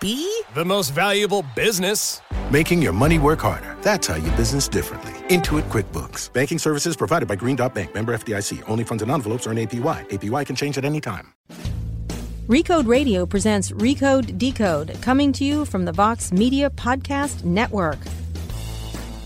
The most valuable business. Making your money work harder. That's how you business differently. Intuit QuickBooks. Banking services provided by Green Dot Bank. Member FDIC. Only funds and envelopes earn APY. APY can change at any time. Recode Radio presents Recode Decode, coming to you from the Vox Media Podcast Network.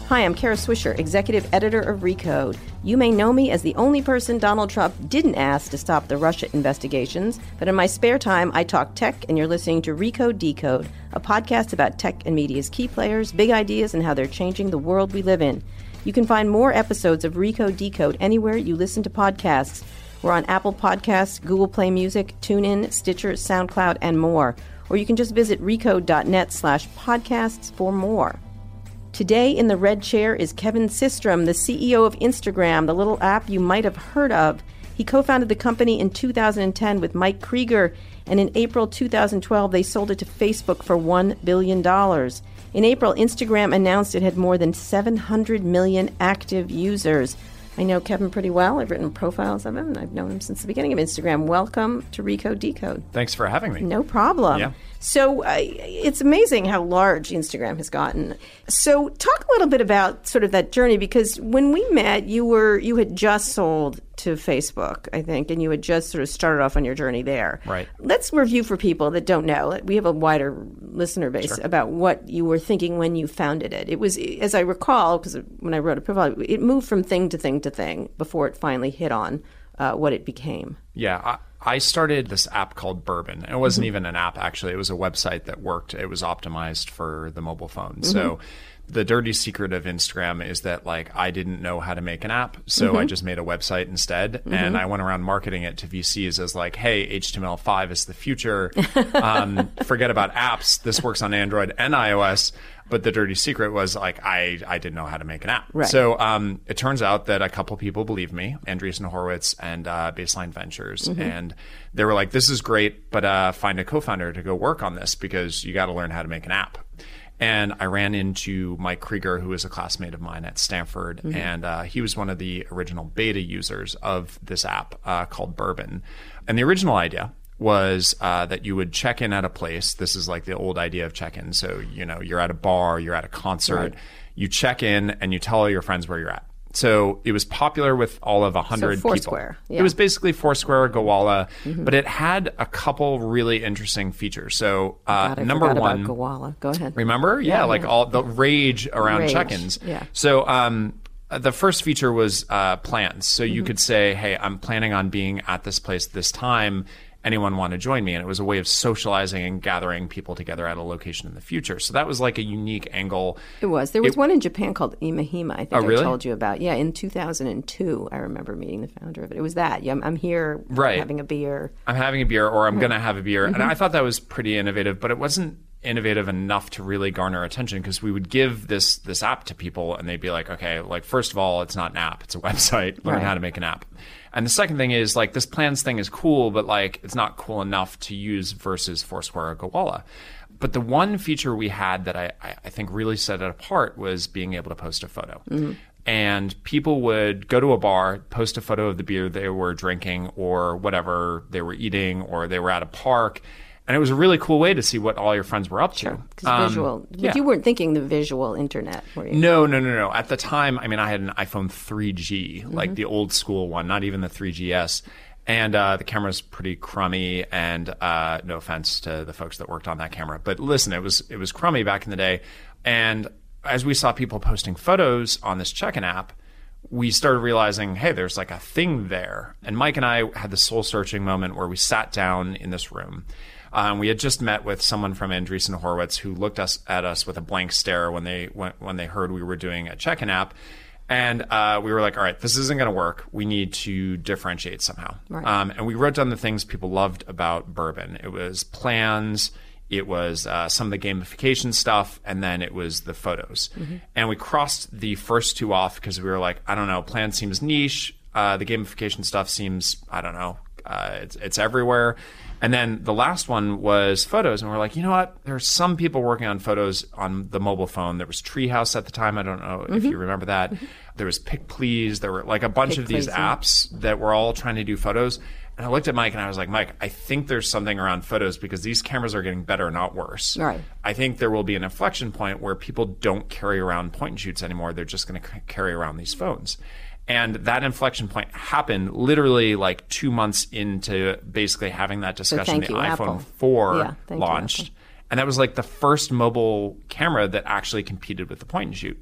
Hi, I'm Kara Swisher, executive editor of Recode. You may know me as the only person Donald Trump didn't ask to stop the Russia investigations, but in my spare time, I talk tech, and you're listening to Recode Decode, a podcast about tech and media's key players, big ideas, and how they're changing the world we live in. You can find more episodes of Recode Decode anywhere you listen to podcasts. We're on Apple Podcasts, Google Play Music, TuneIn, Stitcher, SoundCloud, and more. Or you can just visit recode.net slash podcasts for more. Today in the red chair is Kevin Systrom, the CEO of Instagram, the little app you might have heard of. He co founded the company in 2010 with Mike Krieger, and in April 2012, they sold it to Facebook for $1 billion. In April, Instagram announced it had more than 700 million active users. I know Kevin pretty well. I've written profiles of him, and I've known him since the beginning of Instagram. Welcome to Recode Decode. Thanks for having me. No problem. Yeah. So uh, it's amazing how large Instagram has gotten. So talk a little bit about sort of that journey because when we met, you were you had just sold to Facebook, I think, and you had just sort of started off on your journey there. Right. Let's review for people that don't know. We have a wider listener base Sure. about what you were thinking when you founded it. It was, as I recall, because when I wrote a profile, it moved from thing to thing to thing before it finally hit on uh, what it became. Yeah, I, I started this app called Burbn. It wasn't even an app, actually. It was a website that worked. It was optimized for the mobile phone. So the dirty secret of Instagram is that, like, I didn't know how to make an app. So I just made a website instead. And I went around marketing it to VCs as, like, hey, HTML5 is the future. um, forget about apps. This works on Android and iOS. But the dirty secret was like I, I didn't know how to make an app. Right. So um, it turns out that a couple people believed me, Andreessen Horowitz and uh, Baseline Ventures, and they were like, "This is great, but uh, find a co-founder to go work on this because you got to learn how to make an app." And I ran into Mike Krieger, who was a classmate of mine at Stanford, and uh, he was one of the original beta users of this app uh, called Burbn. And the original idea was uh, that you would check in at a place. This is like the old idea of check in. So, you know, you're at a bar, you're at a concert, you check in and you tell all your friends where you're at. So it was popular with all of 100 people. Foursquare, yeah. It was basically Foursquare, Gowalla, but it had a couple really interesting features. So, uh, God, number one, Gowalla. Go ahead. Remember? Yeah, Yeah, like yeah. all the rage around Rage, check-ins. yeah. So um, the first feature was uh, plans. So Mm-hmm. you could say, "Hey, I'm planning on being at this place this time. Anyone want to join me?" And it was a way of socializing and gathering people together at a location in the future. So that was like a unique angle. It was. There was It- one in Japan called Imahima. I think Oh, really? I told you about. Yeah, in 2002, I remember meeting the founder of it. It was that. Yeah, I'm, I'm here, Right. having a beer. I'm having a beer or I'm going to have a beer. Mm-hmm. And I thought that was pretty innovative, but it wasn't innovative enough to really garner attention because we would give this this app to people and they'd be like, okay, like first of all, it's not an app, it's a website. Learn Right. how to make an app. And the second thing is like this plans thing is cool, but like it's not cool enough to use versus Foursquare or Gowalla. But the one feature we had that I, I I think really set it apart was being able to post a photo. Mm-hmm. And people would go to a bar, post a photo of the beer they were drinking or whatever they were eating, or they were at a park. And it was a really cool way to see what all your friends were up to. Because Um, visual. But yeah. you weren't thinking the visual internet, were you? No, no, no, no. At the time, I mean, I had an iPhone 3G, Mm-hmm. like the old school one, not even the 3GS. And uh, the camera's pretty crummy. And uh, no offense to the folks that worked on that camera, but listen, it was it was crummy back in the day. And as we saw people posting photos on this check-in app, we started realizing, hey, there's like a thing there. And Mike and I had the soul searching moment where we sat down in this room. Um, we had just met with someone from Andreessen Horowitz who looked us at us with a blank stare when they when, when they heard we were doing a check-in app, and uh, we were like, all right, this isn't going to work. We need to differentiate somehow. Right. Um, and we wrote down the things people loved about Burbn. It was plans. It was uh, some of the gamification stuff, and then it was the photos. And we crossed the first two off because we were like, I don't know, plan seems niche. Uh, the gamification stuff seems, I don't know, uh, it's, it's everywhere. And then the last one was photos, and we're like, you know what? There are some people working on photos on the mobile phone. There was Treehouse at the time. I don't know if you mm-hmm. remember that. There was Picplz. There were like a bunch of these Please, apps that were all trying to do photos. And I looked at Mike and I was like, Mike, I think there's something around photos because these cameras are getting better, not worse. Right. I think there will be an inflection point where people don't carry around point and shoots anymore. They're just going to c- carry around these phones. And that inflection point happened literally like two months into basically having that discussion. thank the you, iPhone Apple. 4 Yeah, you, launched. Apple. And that was like the first mobile camera that actually competed with the point and shoot.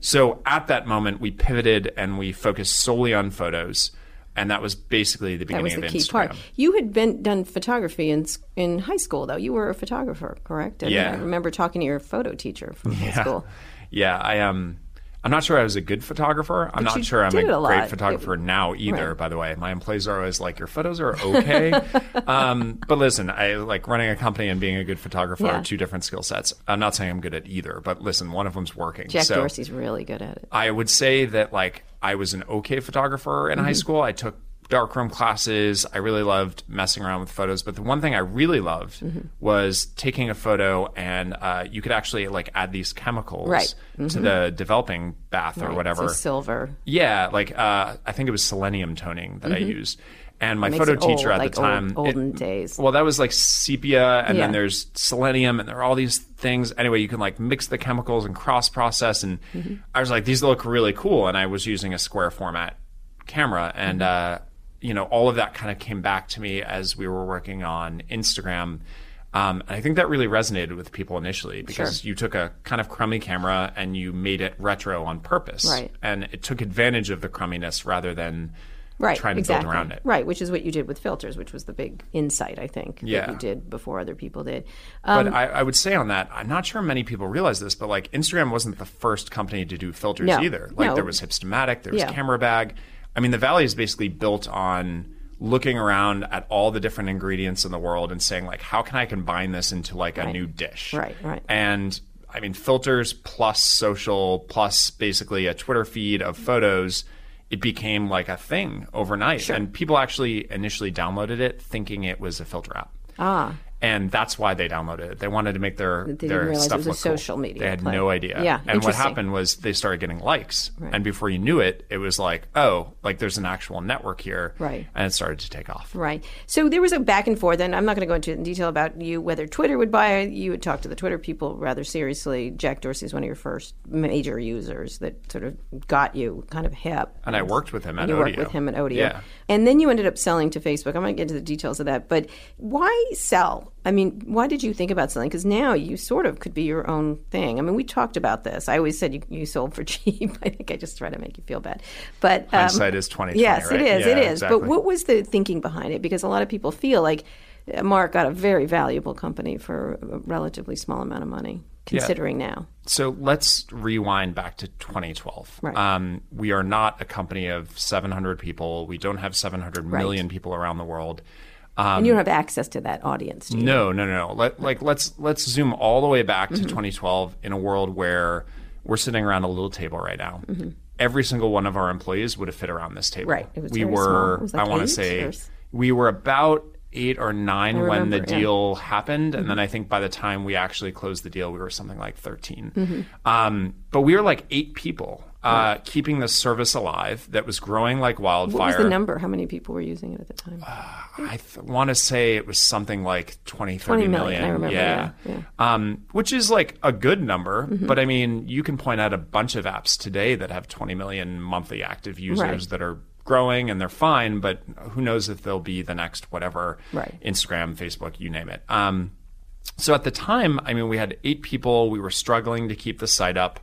So at that moment, we pivoted and we focused solely on photos. And that was basically the That beginning was the of key Instagram. part. You had been done photography in in high school, though. You were a photographer, correct? I mean, Yeah. I remember talking to your photo teacher from high school. Yeah, I Um, I'm not sure I was a good photographer. I'm But not sure I'm a a great photographer now either. Right. By the way, my employees are always like, "Your photos are okay." um, but listen, I like running a company and being a good photographer Yeah. are two different skill sets. I'm not saying I'm good at either, but listen, one of them's working. Jack so Dorsey's really good at it. I would say that like I was an okay photographer in Mm-hmm. high school. I took darkroom classes. I really loved messing around with photos. But the one thing I really loved Mm-hmm. was taking a photo and uh, you could actually like add these chemicals Right. to the developing bath or whatever. So silver. Yeah, like uh, I think it was selenium toning that I used. And my Mm-hmm. Photo it old, teacher at like the time, old- it- olden days. Well, that was like sepia, and Yeah. then there's selenium, and there are all these things. Anyway, you can like mix the chemicals and cross process. And Mm-hmm. I was like, these look really cool. And I was using a square format camera, and Mm-hmm. uh, you know, all of that kind of came back to me as we were working on Instagram. Um, and I think that really resonated with people initially because you took a kind of crummy camera and you made it retro on purpose. Right. And it took advantage of the crumminess rather than Right, trying to exactly. build around it. Right, which is what you did with filters, which was the big insight, I think, Yeah. that you did before other people did. Um, But I, I would say on that, I'm not sure many people realize this, but like Instagram wasn't the first company to do filters No. either. Like No. there was Hipstamatic, there was Yeah. CameraBag. I mean, the Valley is basically built on looking around at all the different ingredients in the world and saying like, how can I combine this into like a new dish? Right, right. And I mean, filters plus social plus basically a Twitter feed of photos. It became like a thing overnight, sure. and people actually initially downloaded it thinking it was a filter app ah, and that's why they downloaded it. They wanted to make their didn't their stuff look cool. social media They had play. no idea. Yeah, and what happened was they started getting likes, and before you knew it, it was like, oh, like there's an actual network here, Right. And it started to take off. right. So there was a back and forth, and I'm not going to go into detail about you whether Twitter would buy it. You would talk to the Twitter people rather seriously. Jack Dorsey is one of your first major users that sort of got you kind of hip. And I worked with him at you Odeo. worked with him at Odeo. Yeah. And then you ended up selling to Facebook. I'm going to get into the details of that. But why sell? I mean, why did you think about selling? Because now you sort of could be your own thing. I mean, we talked about this. I always said you, you sold for cheap. I think I just try to make you feel bad. But um, Hindsight is 20/20, Yes, right? it is. Yeah, is. exactly. But what was the thinking behind it? Because a lot of people feel like uh, Mark got a very valuable company for a relatively small amount of money, considering now. So let's rewind back to 2012. Right. Um, we are not a company of 700 people. We don't have 700 million people around the world. And you don't have access to that audience, do you? Um, No, no, no. no. Let, like let's let's zoom all the way back Mm-hmm. to 2012 in a world where we're sitting around a little table right now. Mm-hmm. Every single one of our employees would have fit around this table. Right. It was we very were. small. It was like I want to say or we were about eight or nine when the remember, yeah. Mm-hmm. deal happened, and then I think by the time we actually closed the deal, we were something like 13. Mm-hmm. Um, but we were like eight people. Uh, keeping the service alive that was growing like wildfire. What was the number? How many people were using it at the time? I th- want to say it was something like 20, 30 20 million, million. I remember, Yeah. yeah, Mm-hmm. Um, which is like a good number. But I mean, you can point out a bunch of apps today that have 20 million monthly active users Right. that are growing and they're fine, but who knows if they'll be the next whatever Right. Instagram, Facebook, you name it. Um, so at the time, I mean, we had eight people. We were struggling to keep the site up.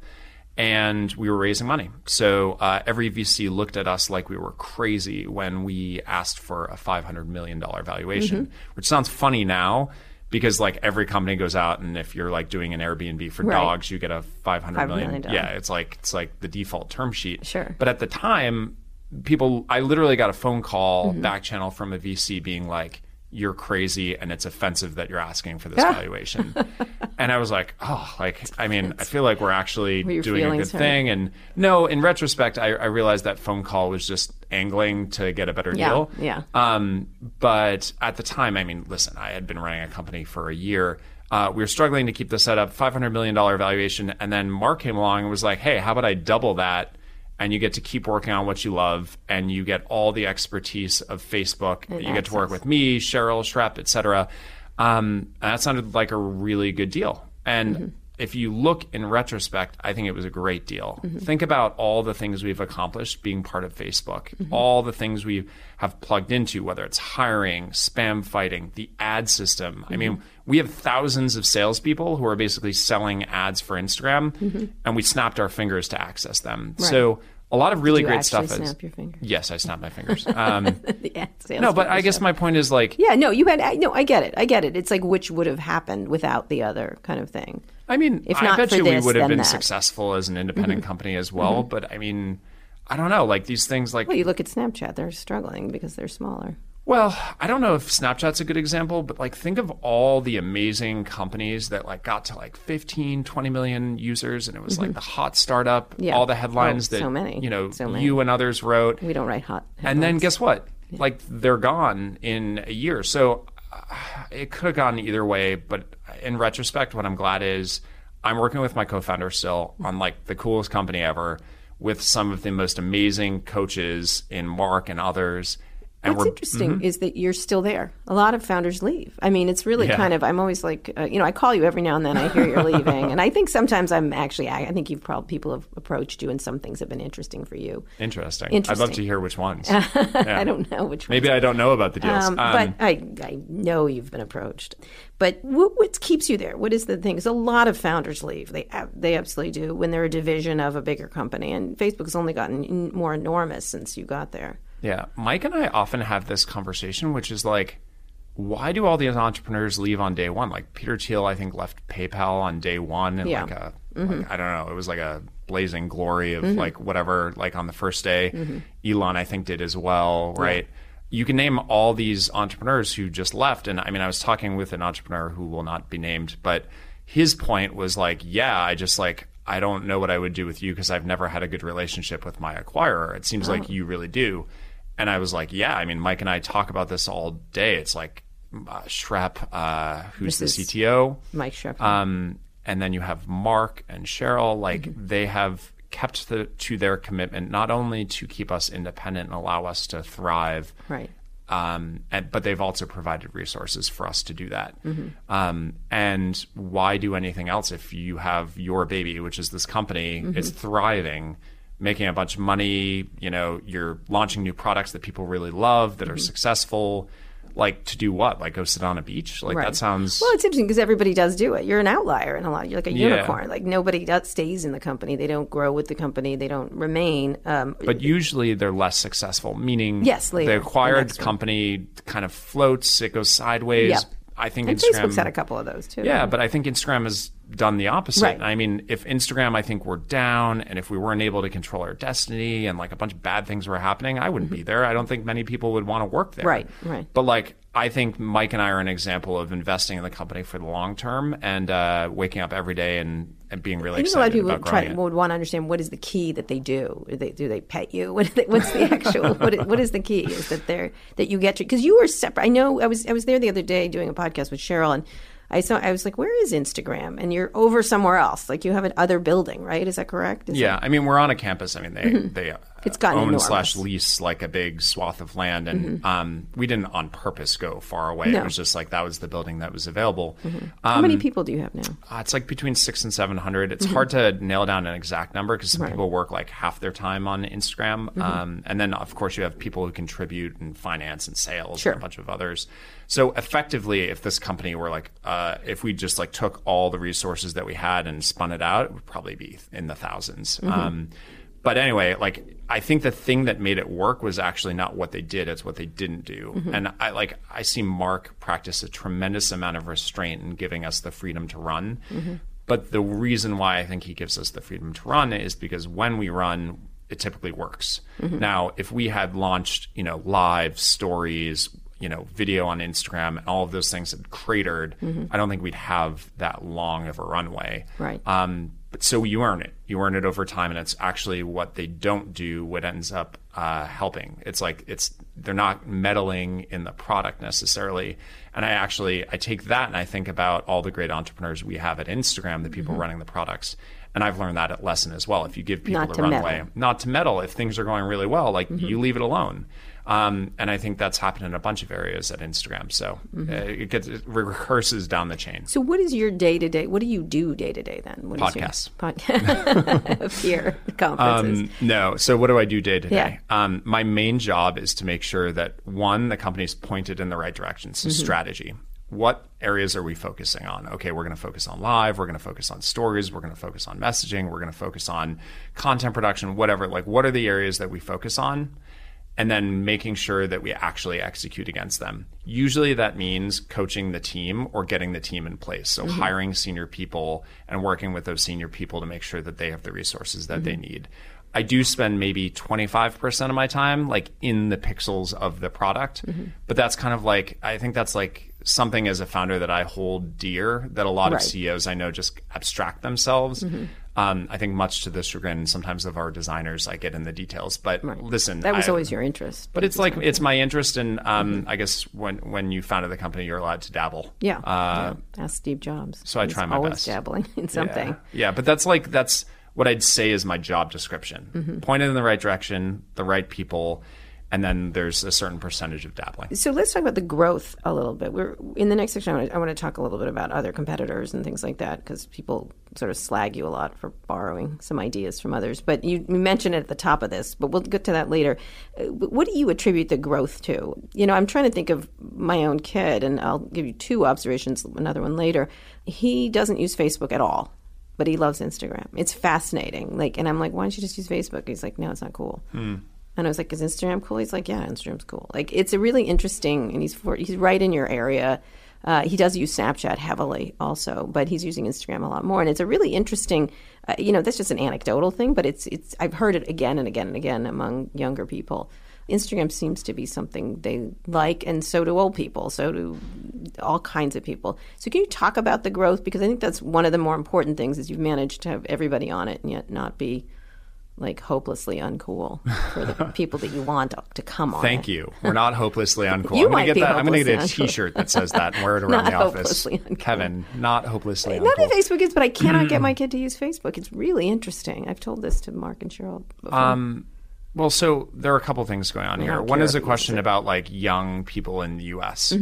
And we were raising money. So uh, every VC looked at us like we were crazy when we asked for a $500 million valuation, Mm-hmm. which sounds funny now because like every company goes out and if you're like doing an Airbnb for Right. dogs, you get a $500 $500 million. million. Yeah, it's like it's like the default term sheet. Sure. But at the time, people I literally got a phone call Mm-hmm. back channel from a VC being like you're crazy and it's offensive that you're asking for this valuation. and I was like, oh, like, I mean, I feel like we're actually Were doing a good hurt? thing. And no, in retrospect, I, I realized that phone call was just angling to get a better Yeah, deal. yeah. Um, but at the time, I mean, listen, I had been running a company for a year. Uh, we were struggling to keep the setup, $500 million valuation. And then Mark came along and was like, hey, how about I double that? And you get to keep working on what you love, and you get all the expertise of Facebook. you get to work with me, Sheryl, Schrep, et cetera. Um, that sounded like a really good deal. And if you look in retrospect, I think it was a great deal. Mm-hmm. Think about all the things we've accomplished being part of Facebook, mm-hmm. all the things we have plugged into, whether it's hiring, spam fighting, the ad system. I mean, mm-hmm. we have thousands of salespeople who are basically selling ads for Instagram, and we snapped our fingers to access them. So a lot of really great stuff. is- snap your fingers? Yes, I snapped my fingers. Um, no, but I guess my point is like, Yeah, no, you had no. I get it. I get it. It's like which would have happened without the other kind of thing. I mean, If I not bet for you this, we would have been that. Mm-hmm. successful as an independent company as well. But I mean, I don't know. Like these things, like Well, you look at Snapchat; they're struggling because they're smaller. Well, I don't know if Snapchat's a good example, but like think of all the amazing companies that like got to like 15, 20 million users and it was like the hot startup, Mm-hmm. Yeah. all the headlines Oh, that so many. you know So many. you and others wrote. We don't write hot. And then headlines. guess what? Like they're gone in a year. So uh, it could have gone either way, but in retrospect what I'm glad is I'm working with my co-founder still on like the coolest company ever with some of the most amazing coaches in Mark and others. And What's interesting is that you're still there. A lot of founders leave. I mean, it's really Yeah. kind of. I'm always like, uh, you know, I call you every now and then. I hear you're leaving, and I think sometimes I'm actually. I, I think you've probably people have approached you, and some things have been interesting for you. Interesting. interesting. I'd love to hear which ones. I don't know which. Maybe ones. I don't know about the deals. Um, but I, I know you've been approached. But what, what keeps you there? What is the thing? Because a lot of founders leave. They they absolutely do when they're a division of a bigger company. And Facebook has only gotten more enormous since you got there. Yeah, Mike and I often have this conversation, which is like, why do all these entrepreneurs leave on day one? Like Peter Thiel, I think left PayPal on day one, and Yeah. like a, mm-hmm. like, I don't know, it was like a blazing glory of mm-hmm. like whatever, like on the first day. Mm-hmm. Elon, I think, did as well, right? You can name all these entrepreneurs who just left, and I mean, I was talking with an entrepreneur who will not be named, but his point was like, yeah, I just like I don't know what I would do with you because I've never had a good relationship with my acquirer. It seems like oh. you really do. And I was like, yeah, I mean, Mike and I talk about this all day. It's like uh, Schrep, uh, who's This the CTO. Mike Schroepfer. Um, and then you have Mark and Sheryl. Like they have kept the, to their commitment, not only to keep us independent and allow us to thrive, right. um, and, but they've also provided resources for us to do that. Mm-hmm. Um, and why do anything else if you have your baby, which is this company, Mm-hmm. it's thriving, making a bunch of money. You know, you're launching new products that people really love that are Mm-hmm. successful. Like to do what? Like go sit on a beach? Like Right. that sounds. Well, it's interesting because everybody does do it. You're an outlier in a lot. You're like a Yeah. unicorn. Like nobody does, stays in the company. They don't grow with the company. They don't remain. Um, but usually they're less successful. Meaning, Yes, later, the the acquired one. company kind of floats. It goes sideways. Yeah. I think and Instagram. Facebook's had a couple of those too. Yeah, but I think Instagram has done the opposite. Right. I mean, if Instagram, I think, were down, and if we weren't able to control our destiny, and like a bunch of bad things were happening, I wouldn't be there. I don't think many people would want to work there. Right, right. But like, I think Mike and I are an example of investing in the company for the long term and uh, waking up every day and, and being really I think a lot of people about try, would want to understand what is the key that they do. Do they, do they pet you? What, they- what's the actual? what, is, what is the key? Is that they're that you get to because you were separate. I know I was I was there the other day doing a podcast with Sheryl and. I saw. I was like, "Where is Instagram?" And you're over somewhere else. Like you have an other building, right? Is that correct? Is Yeah, I mean, we're on a campus. I mean, they Mm-hmm. they It's gotten own enormous. slash lease like a big swath of land, and um, we didn't on purpose go far away. Mm-hmm. No. Mm-hmm. It was just like that was the building that was available. How many people do you have now? Uh, it's like between six and seven hundred. Mm-hmm. It's hard to nail down an exact number because some people work like half their time on Instagram, Mm-hmm. um, and then of course you have people who contribute in finance and sales Sure. and a bunch of others. So effectively, if this company were like, uh, if we just like took all the resources that we had and spun it out, it would probably be in the 1000s Mm-hmm. Um, but anyway, like I think the thing that made it work was actually not what they did; it's what they didn't do. Mm-hmm. And I like I see Mark practice a tremendous amount of restraint in giving us the freedom to run. Mm-hmm. But the reason why I think he gives us the freedom to run is because when we run, it typically works. Mm-hmm. Now, if we had launched, you know, live stories, you know, video on Instagram, and all of those things had cratered, I don't think we'd have that long of a runway. Mm-hmm. Right. Um, but so you earn it. You earn it over time, and it's actually what they don't do. What ends up uh, helping. It's like it's they're not meddling in the product necessarily. And I actually I take that and I think about all the great entrepreneurs we have at Instagram, the people running the products. And I've learned that at lesson as well. If you give people Not the runway, meddle. not to meddle. If things are going really well, like you leave it alone. Um, and I think that's happened in a bunch of areas at Instagram. So uh, it gets it recurses down the chain. So, what is your day to day? What do you do day to day then? What Podcasts. Podcast. Here, conferences. Um, no. So what do I do day to day? Um, my main job is to make sure that one, the company's pointed in the right direction. So Mm-hmm. strategy. What areas are we focusing on? Okay, we're going to focus on live. We're going to focus on stories. We're going to focus on messaging. We're going to focus on content production. Whatever. Like, what are the areas that we focus on? And then making sure that we actually execute against them. Usually that means coaching the team or getting the team in place. So mm-hmm. hiring senior people and working with those senior people to make sure that they have the resources that they mm-hmm. need. I do spend maybe 25% of my time like in the pixels of the product, mm-hmm. but that's kind of like I think that's like something as a founder that I hold dear that a lot Right. of CEOs I know just abstract themselves. Um, I think much to the chagrin sometimes of our designers, I get in the details. But listen, that was I- always your interest. but it's like it's my interest in. Um, I guess when when you founded the company, you're allowed to dabble. Mm-hmm. yeah, Uh, yeah. Ask Steve Jobs. so I try my always best. dabbling in something. Yeah. yeah, but that's like that's what I'd say is my job description. Mm-hmm. Pointed in the right direction, the right people, and then there's a certain percentage of dabbling. So let's talk about the growth a little bit. We're in the next section. I want to, I want to talk a little bit about other competitors and things like that because people sort of slag you a lot for borrowing some ideas from others. But you, mentioned it at the top of this, but we'll get to that later. Uh, What do you attribute the growth to? You know, I'm trying to think of my own kid, and I'll give you two observations. Another one later. He doesn't use Facebook at all. But he loves Instagram. It's fascinating. Like, and I'm like, why don't you just use Facebook? He's like, no, it's not cool. And I was like, "Is Instagram cool?" He's like, "Yeah, Instagram's cool." Like, it's a really interesting, and he's for, he's right in your area. Uh, he does use Snapchat heavily, also, but he's using Instagram a lot more, and it's a really interesting. Uh, you know, that's just an anecdotal thing, but it's it's. I've heard it again and again and again among younger people. Instagram seems to be something they like, and so do old people. So do all kinds of people. So, can you talk about the growth? Because I think that's one of the more important things is you've managed to have everybody on it, and yet not be like hopelessly uncool for the people that you want to come on. Thank it. you. We're not hopelessly uncool. You I'm gonna might get be that. I'm gonna get a. T-shirt that says that and wear it around Not the office. hopelessly uncool. Kevin, not hopelessly uncool. of Facebook is, but I cannot get my kid to use Facebook. It's really interesting. I've told this to Mark and Sheryl. Before. Um, well, so there are a couple things going on I here. One is a question it. about like young people in the U.S.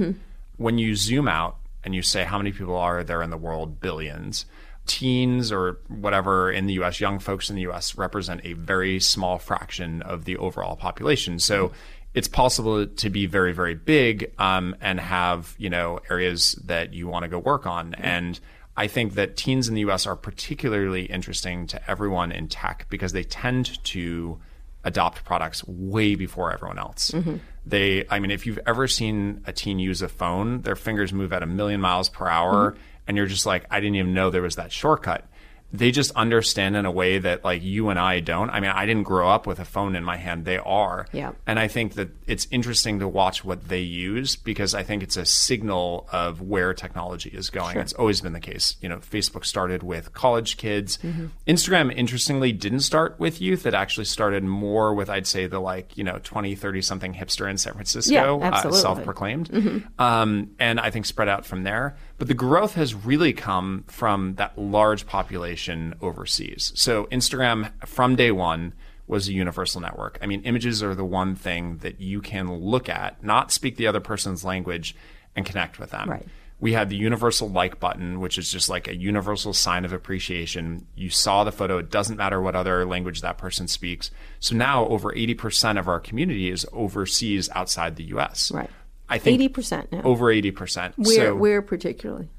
When you zoom out and you say how many people are there in the world, billions. Teens or whatever in the U.S., young folks in the U.S. represent a very small fraction of the overall population. So it's possible to be very, very big um, and have you know areas that you want to go work on. Mm-hmm. And I think that teens in the US are particularly interesting to everyone in tech because they tend to adopt products way before everyone else. Mm-hmm. They, I mean, if you've ever seen a teen use a phone, their fingers move at a million miles per hour, mm-hmm. And you're just like, I didn't even know there was that shortcut. They just understand in a way that like you and I don't. I mean, I didn't grow up with a phone in my hand. They are. Yeah. And I think that it's interesting to watch what they use because I think it's a signal of where technology is going. It's always been the case. You know, Facebook started with college kids. Instagram, interestingly, didn't start with youth. It actually started more with, I'd say, the like, you know, 20, 30 something hipster in San Francisco, Yeah, uh, self proclaimed. Um, and I think spread out from there. But the growth has really come from that large population overseas. So Instagram, from day one, was a universal network. I mean, images are the one thing that you can look at, not speak the other person's language, and connect with them. Right. We had the universal like button, which is just like a universal sign of appreciation. You saw the photo, it doesn't matter what other language that person speaks. So now over 80% of our community is overseas outside the US. Right. I think 80% now. over 80%. Where, so, where particularly?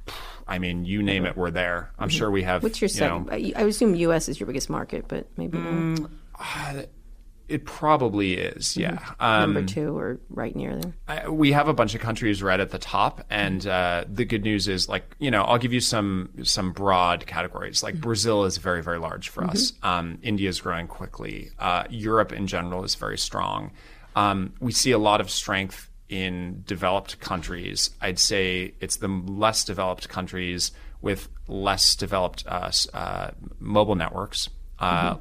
I mean, you name it, we're there. I'm sure we have. Mm-hmm. What's your you know, second? I I assume U.S. is your biggest market, but maybe Mm, not. it probably is, yeah. Um, number two or right near there. I, we have a bunch of countries right at the top, and uh, the good news is, like, you know, I'll give you some some broad categories. Like Brazil is very very large for us. Um, India is growing quickly. Uh, Europe in general is very strong. Um, we see a lot of strength in developed countries. I'd say it's the less developed countries with less developed uh, uh, mobile networks. Uh,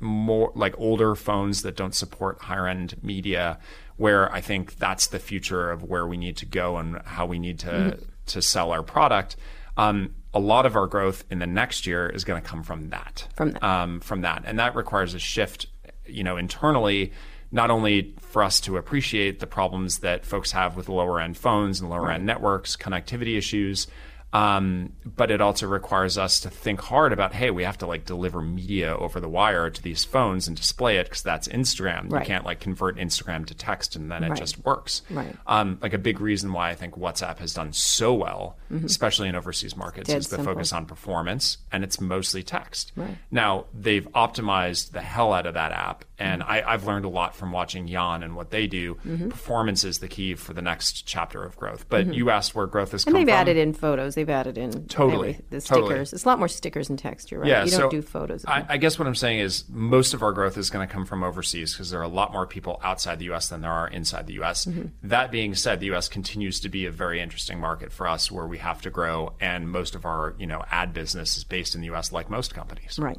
more like older phones that don't support higher end media where I think that's the future of where we need to go and how we need to to sell our product. Um, a lot of our growth in the next year is going to come from that. From that. Um, from that, and that requires a shift, you know, internally, not only for us to appreciate the problems that folks have with lower end phones and lower end networks, connectivity issues, um, but it also requires us to think hard about, hey, we have to like deliver media over the wire to these phones and display it because that's Instagram. Right. You can't like convert Instagram to text and then it Right. just works. Right. Um, like a big reason why I think WhatsApp has done so well, especially in overseas markets, Dead is the simple. focus on performance and it's mostly text. Right. Now they've optimized the hell out of that app, and Mm-hmm. I, I've learned a lot from watching Jan and what they do. Performance is the key for the next chapter of growth. But you asked where growth Mm-hmm. And they've from. added in photos. They've added in Totally. every- the Totally. stickers. It's a lot more stickers and text. You're right. Yeah, you don't so do photos. I, I guess what I'm saying is most of our growth is going to come from overseas because there are a lot more people outside the U.S. than there are inside the U.S. Mm-hmm. That being said, the U.S. continues to be a very interesting market for us where we have to grow, and most of our you know ad business is based in the U.S. like most companies. right.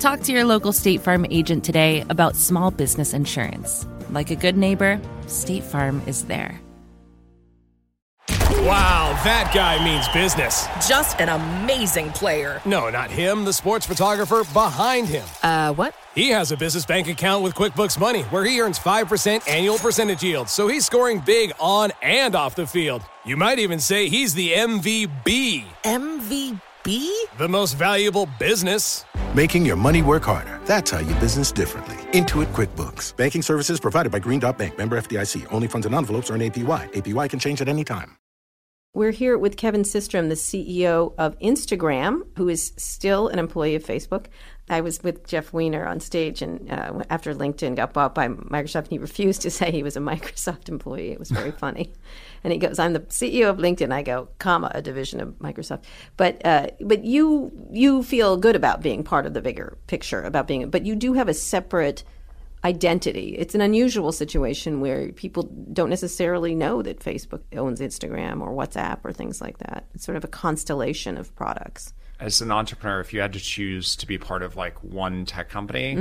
Talk to your local State Farm agent today about small business insurance. Like a good neighbor, State Farm is there. Wow, that guy means business. Just an amazing player. No, not him, the sports photographer behind him. Uh, what? He has a business bank account with QuickBooks Money where he earns 5% annual percentage yield, so he's scoring big on and off the field. You might even say he's the MVB. MVB, MVB? the most valuable business. Making your money work harder. That's how you business differently. Intuit QuickBooks. Banking services provided by Green Dot Bank. Member FDIC. Only funds and envelopes earn APY. APY can change at any time. We're here with Kevin Systrom, the CEO of Instagram, who is still an employee of Facebook. I was with Jeff Weiner on stage, and uh, after LinkedIn got bought by Microsoft, and he refused to say he was a Microsoft employee. It was very funny. And he goes, "I'm the CEO of LinkedIn." I go, "Comma, a division of Microsoft." But uh, but you you feel good about being part of the bigger picture about being, but you do have a separate identity. It's an unusual situation where people don't necessarily know that Facebook owns Instagram or WhatsApp or things like that. It's sort of a constellation of products. As an entrepreneur, if you had to choose to be part of like one tech company,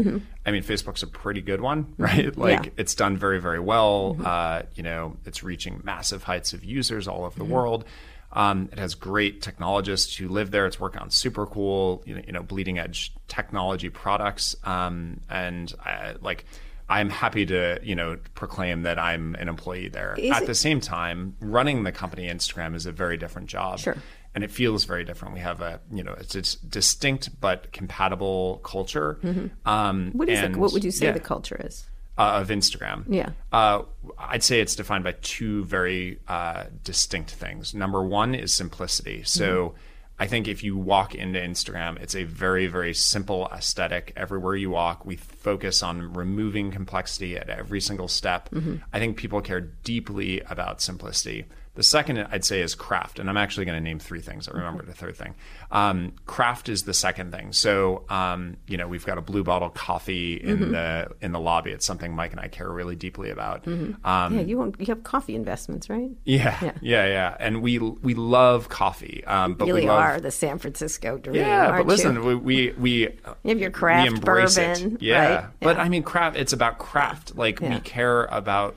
I mean, Facebook's a pretty good one, right? Like Yeah. it's done very, very well. Uh, you know, it's reaching massive heights of users all over the world. Um, it has great technologists who live there. It's working on super cool, you know, you know bleeding edge technology products. Um, and I, like, I'm happy to, you know, proclaim that I'm an employee there. Is At it- the same time, running the company Instagram is a very different job Sure. And it feels very different. We have a you know it's a distinct but compatible culture. Um, What is and, it? What would you say yeah, the culture is? uh, of Instagram? Yeah. uh, I'd say it's defined by two very uh, distinct things. Number one is simplicity. So. I think if you walk into Instagram, it's a very, very simple aesthetic. Everywhere you walk, we focus on removing complexity at every single step. I think people care deeply about simplicity. The second I'd say is craft, and I'm actually going to name three things. I remember the third thing. Um, craft is the second thing. So um, you know we've got a blue bottle coffee in Mm-hmm. the in the lobby. It's something Mike and I care really deeply about. Mm-hmm. Um, yeah, you won't, you have coffee investments, right? yeah, yeah, yeah, and we we love coffee, um, but really we love, are the San Francisco dream. Yeah, but listen, you? we we we, You have your craft we embrace bourbon, it. Yeah. right? but I mean, craft. It's about craft. Like Yeah. we care about.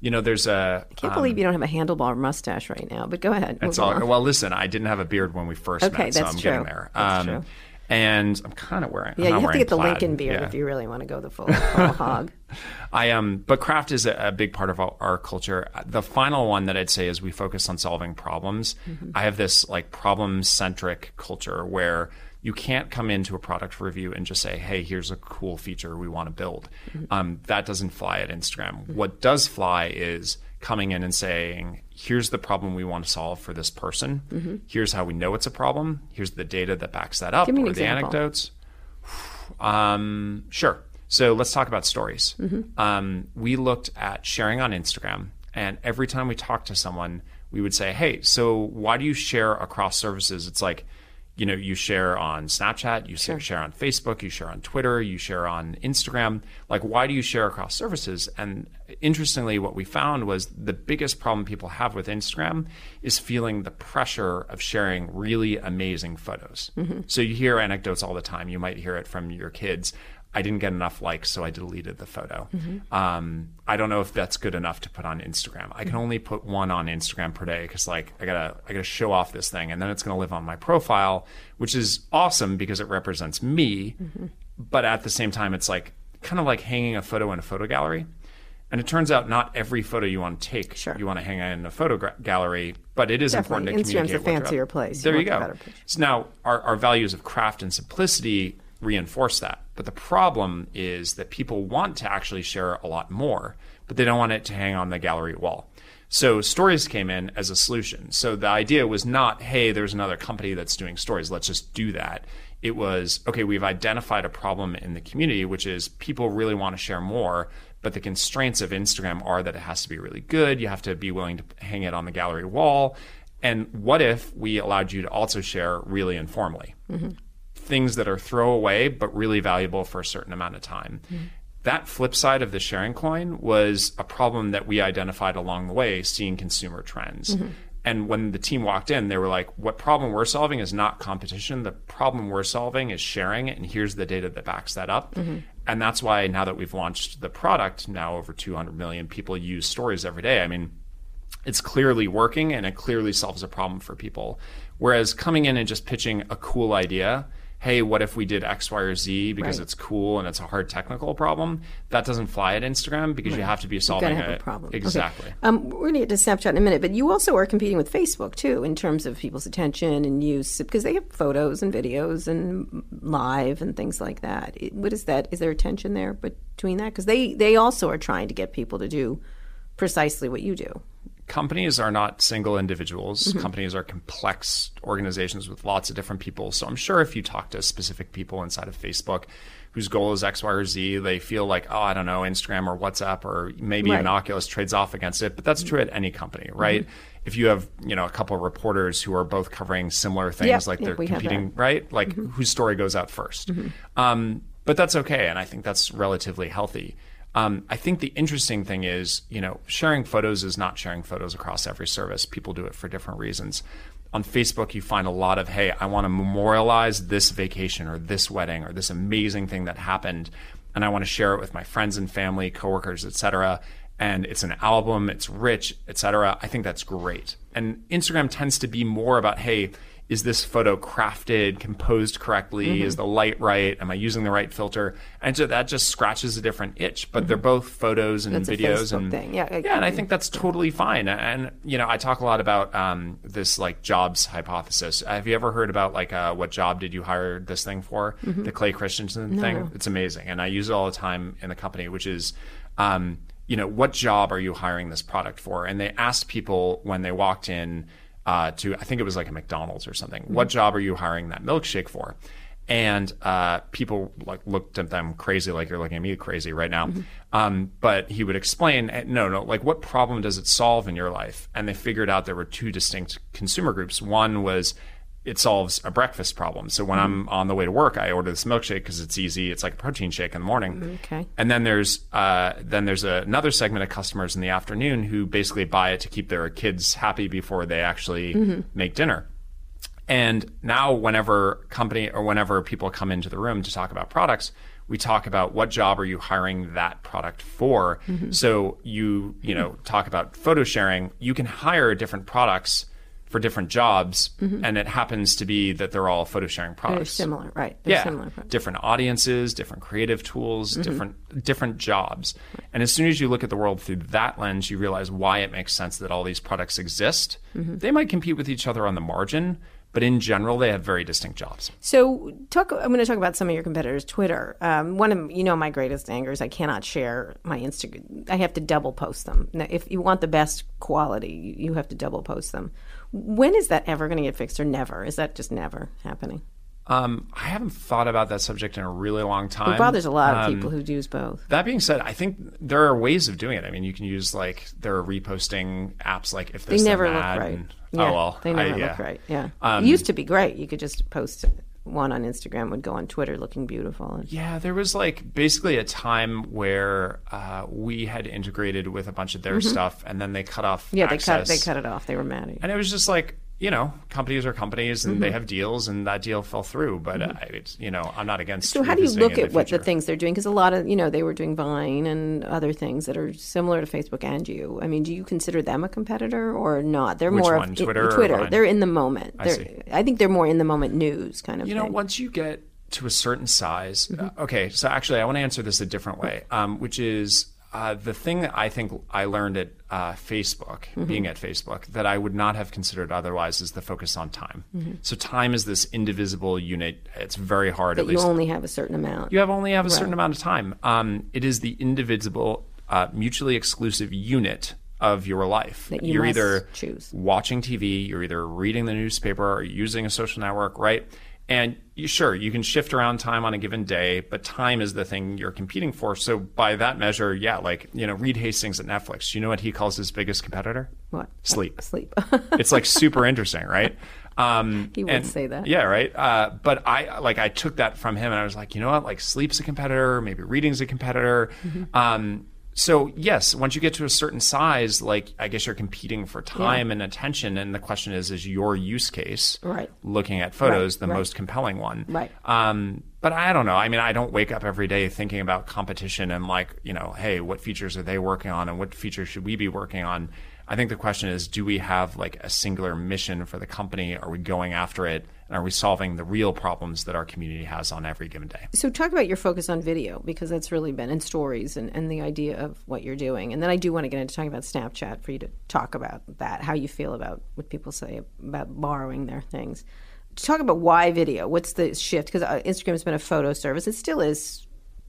You know, there's a. I can't believe you don't have a handlebar mustache right now. But go ahead. Move all along. well. Listen, I didn't have a beard when we first Okay, met, so I'm true. getting there. That's um, true. And I'm kind of wearing. I'm yeah, you have to get the plaid. Lincoln beard Yeah. if you really want to go the full, full hog. I um, but craft is a, a big part of our, our culture. The final one that I'd say is we focus on solving problems. Mm-hmm. I have this like problem centric culture where you can't come into a product review and just say, "Hey, here's a cool feature we want to build." Mm-hmm. Um, that doesn't fly at Instagram. What does fly is coming in and saying, "Here's the problem we want to solve for this person. Here's how we know it's a problem. Here's the data that backs that up, Mm-hmm. Give me an or the anecdotes." Um, sure. So let's talk about stories. Mm-hmm. Um, we looked at sharing on Instagram, and every time we talked to someone, we would say, "Hey, so why do you share across services?" It's like, you know, you share on Snapchat, you share, share on Facebook, you share on Twitter, you share on Instagram. Like, why do you share across services? And interestingly, what we found was the biggest problem people have with Instagram is feeling the pressure of sharing really amazing photos. Mm-hmm. So you hear anecdotes all the time. You might hear it from your kids. I didn't get enough likes, so I deleted the photo. Mm-hmm. Um, I don't know if that's good enough to put on Instagram. I can mm-hmm. only put one on Instagram per day because, like, I gotta I gotta show off this thing, and then it's gonna live on my profile, which is awesome because it represents me. Mm-hmm. But at the same time, it's like kind of like hanging a photo in a photo gallery. And it turns out not every photo you want to take, Sure. you want to hang in a photo gra- gallery, but it is Definitely. important to Instagram's communicate. a what you're fancier place. You There you, go. So now our, our values of craft and simplicity reinforce that. But the problem is that people want to actually share a lot more, but they don't want it to hang on the gallery wall. So stories came in as a solution. So the idea was not, hey, there's another company that's doing stories. Let's just do that. It was, okay, we've identified a problem in the community, which is people really want to share more, but the constraints of Instagram are that it has to be really good. You have to be willing to hang it on the gallery wall. And what if we allowed you to also share really informally? Mm-hmm. Things that are throwaway but really valuable for a certain amount of time. Mm-hmm. That flip side of the sharing coin was a problem that we identified along the way, seeing consumer trends. Mm-hmm. And when the team walked in, they were like, what problem we're solving is not competition. The problem we're solving is sharing, and here's the data that backs that up. Mm-hmm. And that's why now that we've launched the product, now over 200 million people use stories every day. I mean, it's clearly working and it clearly solves a problem for people. Whereas coming in and just pitching a cool idea, hey, what if we did X, Y, or Z because Right. it's cool and it's a hard technical problem, that doesn't fly at Instagram because you have to be solving have a problem. Okay. Exactly. Um, we're going to get to Snapchat in a minute, but you also are competing with Facebook too in terms of people's attention and use because they have photos and videos and live and things like that. What is that? Is there a tension there between that? Because they they also are trying to get people to do precisely what you do. Companies are not single individuals. Mm-hmm. Companies are complex organizations with lots of different people. So I'm sure if you talk to specific people inside of Facebook whose goal is X, Y, or Z, they feel like, oh, I don't know, Instagram or WhatsApp or maybe Right. an Oculus trades off against it. But that's true at any company, right? Mm-hmm. If you have, you know, a couple of reporters who are both covering similar things, Yeah, like they're competing. Mm-hmm. right? Like whose story goes out 1st Um, but that's okay. And I think that's relatively healthy. Um, I think the interesting thing is, you know, sharing photos is not sharing photos across every service. People do it for different reasons. On Facebook, you find a lot of, hey, I want to memorialize this vacation or this wedding or this amazing thing that happened, and I want to share it with my friends and family, coworkers, etc. And it's an album, it's rich, etc. I think that's great. And Instagram tends to be more about, hey, is this photo crafted, composed correctly? Mm-hmm. Is the light right? Am I using the right filter? And so that just scratches a different itch. But they're both photos and Mm-hmm. That's videos and thing. Yeah, yeah, and I think that's totally fine. And you know, I talk a lot about um, this like jobs hypothesis. Have you ever heard about like uh, what job did you hire this thing for? Mm-hmm. The Clay Christensen thing. It's amazing, and I use it all the time in the company, which is. Um, you know, what job are you hiring this product for? And they asked people when they walked in uh, to, I think it was like a McDonald's or something, what job are you hiring that milkshake for? and uh, people like looked at them crazy, like you're looking at me crazy right now. Um, but he would explain, eh, no, no, like what problem does it solve in your life? And they figured out there were two distinct consumer groups. One was it solves a breakfast problem. So when I'm on the way to work, I order this milkshake because it's easy. It's like a protein shake in the morning. Okay. And then there's uh, then there's another segment of customers in the afternoon who basically buy it to keep their kids happy before they actually make dinner. And now, whenever company or whenever people come into the room to talk about products, we talk about what job are you hiring that product for. So you you know talk about photo sharing. You can hire different products for different jobs, mm-hmm. and it happens to be that they're all photo sharing products. They're similar, right? They're yeah, similar. different audiences, different creative tools, mm-hmm. different different jobs. And as soon as you look at the world through that lens, you realize why it makes sense that all these products exist. Mm-hmm. They might compete with each other on the margin, but in general, they have very distinct jobs. So, talk. I'm going to talk about some of your competitors. Twitter. Um, one of you know my greatest anger is I cannot share my Instagram. I have to double post them. Now, if you want the best quality, you have to double post them. When is that ever going to get fixed, or never? Is that just never happening? Um, I haven't thought about that subject in a really long time. It bothers a lot of Um, people who use both. That being said, I think there are ways of doing it. I mean, you can use like there are reposting apps like if They this then never look right. and- yeah, oh well, they never I, yeah. look right. Yeah, Um, it used to be great. You could just post one on Instagram, would go on Twitter looking beautiful. And, Yeah, there was like basically a time where uh, we had integrated with a bunch of their stuff, and then they cut off. Mm-hmm. yeah, they cut access. they cut it off. They were mad at you. and it was just like you know, companies are companies, and Mm-hmm. they have deals, and that deal fell through. But uh, it's you know, I'm not against. So how do you look at what the things they're doing? Because a lot of you know they were doing Vine and other things that are similar to Facebook and you. I mean, do you consider them a competitor or not? They're Which more one, of Twitter or Twitter. They're in the moment. I see. I think they're more in the moment news kind of. You know, thing. once you get to a certain size, Mm-hmm. uh, okay. So actually, I want to answer this a different way, um, which is uh, the thing that I think I learned at uh, Facebook, Mm-hmm. being at Facebook, that I would not have considered otherwise is the focus on time. So time is this indivisible unit. It's very hard, that at you least. only have a certain amount. You have only have a certain amount of time. Um, it is the indivisible, uh, mutually exclusive unit of your life. That you You're must either choose. watching TV, you're either reading the newspaper or using a social network, right? And you, sure, you can shift around time on a given day, but time is the thing you're competing for. So by that measure, yeah, like you know, Reed Hastings at Netflix. You know what he calls his biggest competitor? What Sleep. Sleep. it's like super interesting, right? Um, He would and- say that. Yeah, right. Uh, but I like I took that from him, and I was like, you know what? Like sleep's a competitor, maybe reading's a competitor. Mm-hmm. Um, so yes, once you get to a certain size, like I guess you're competing for time and attention, and the question is, is your use case, Right. looking at photos, Right, the right. most compelling one, Right. Um, but I don't know. I mean, I don't wake up every day thinking about competition and like, you know, hey, what features are they working on, and what features should we be working on? I think the question is, do we have like a singular mission for the company? Are we going after it? And are we solving the real problems that our community has on every given day? So talk about your focus on video because that's really been in stories and, and the idea of what you're doing. And then I do want to get into talking about Snapchat for you to talk about that, how you feel about what people say about borrowing their things. Talk about why video. What's the shift? Because uh, Instagram has been a photo service. It still is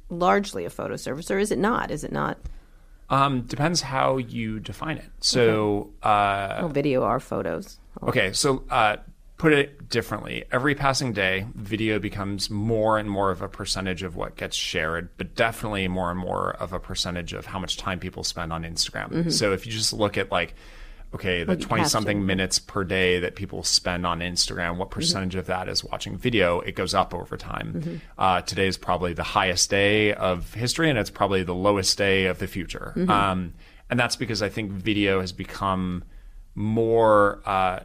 largely a photo service, or is it not? Is it not? Um, depends how you define it. So, uh, Oh, video are photos. Okay, so uh, put it differently. Every passing day, video becomes more and more of a percentage of what gets shared, but definitely more and more of a percentage of how much time people spend on Instagram. So if you just look at like, okay, the 20 something minutes per day that people spend on Instagram, what percentage of that is watching video? It goes up over time. Uh, today is probably the highest day of history, and it's probably the lowest day of the future. Um, and that's because I think video has become more uh,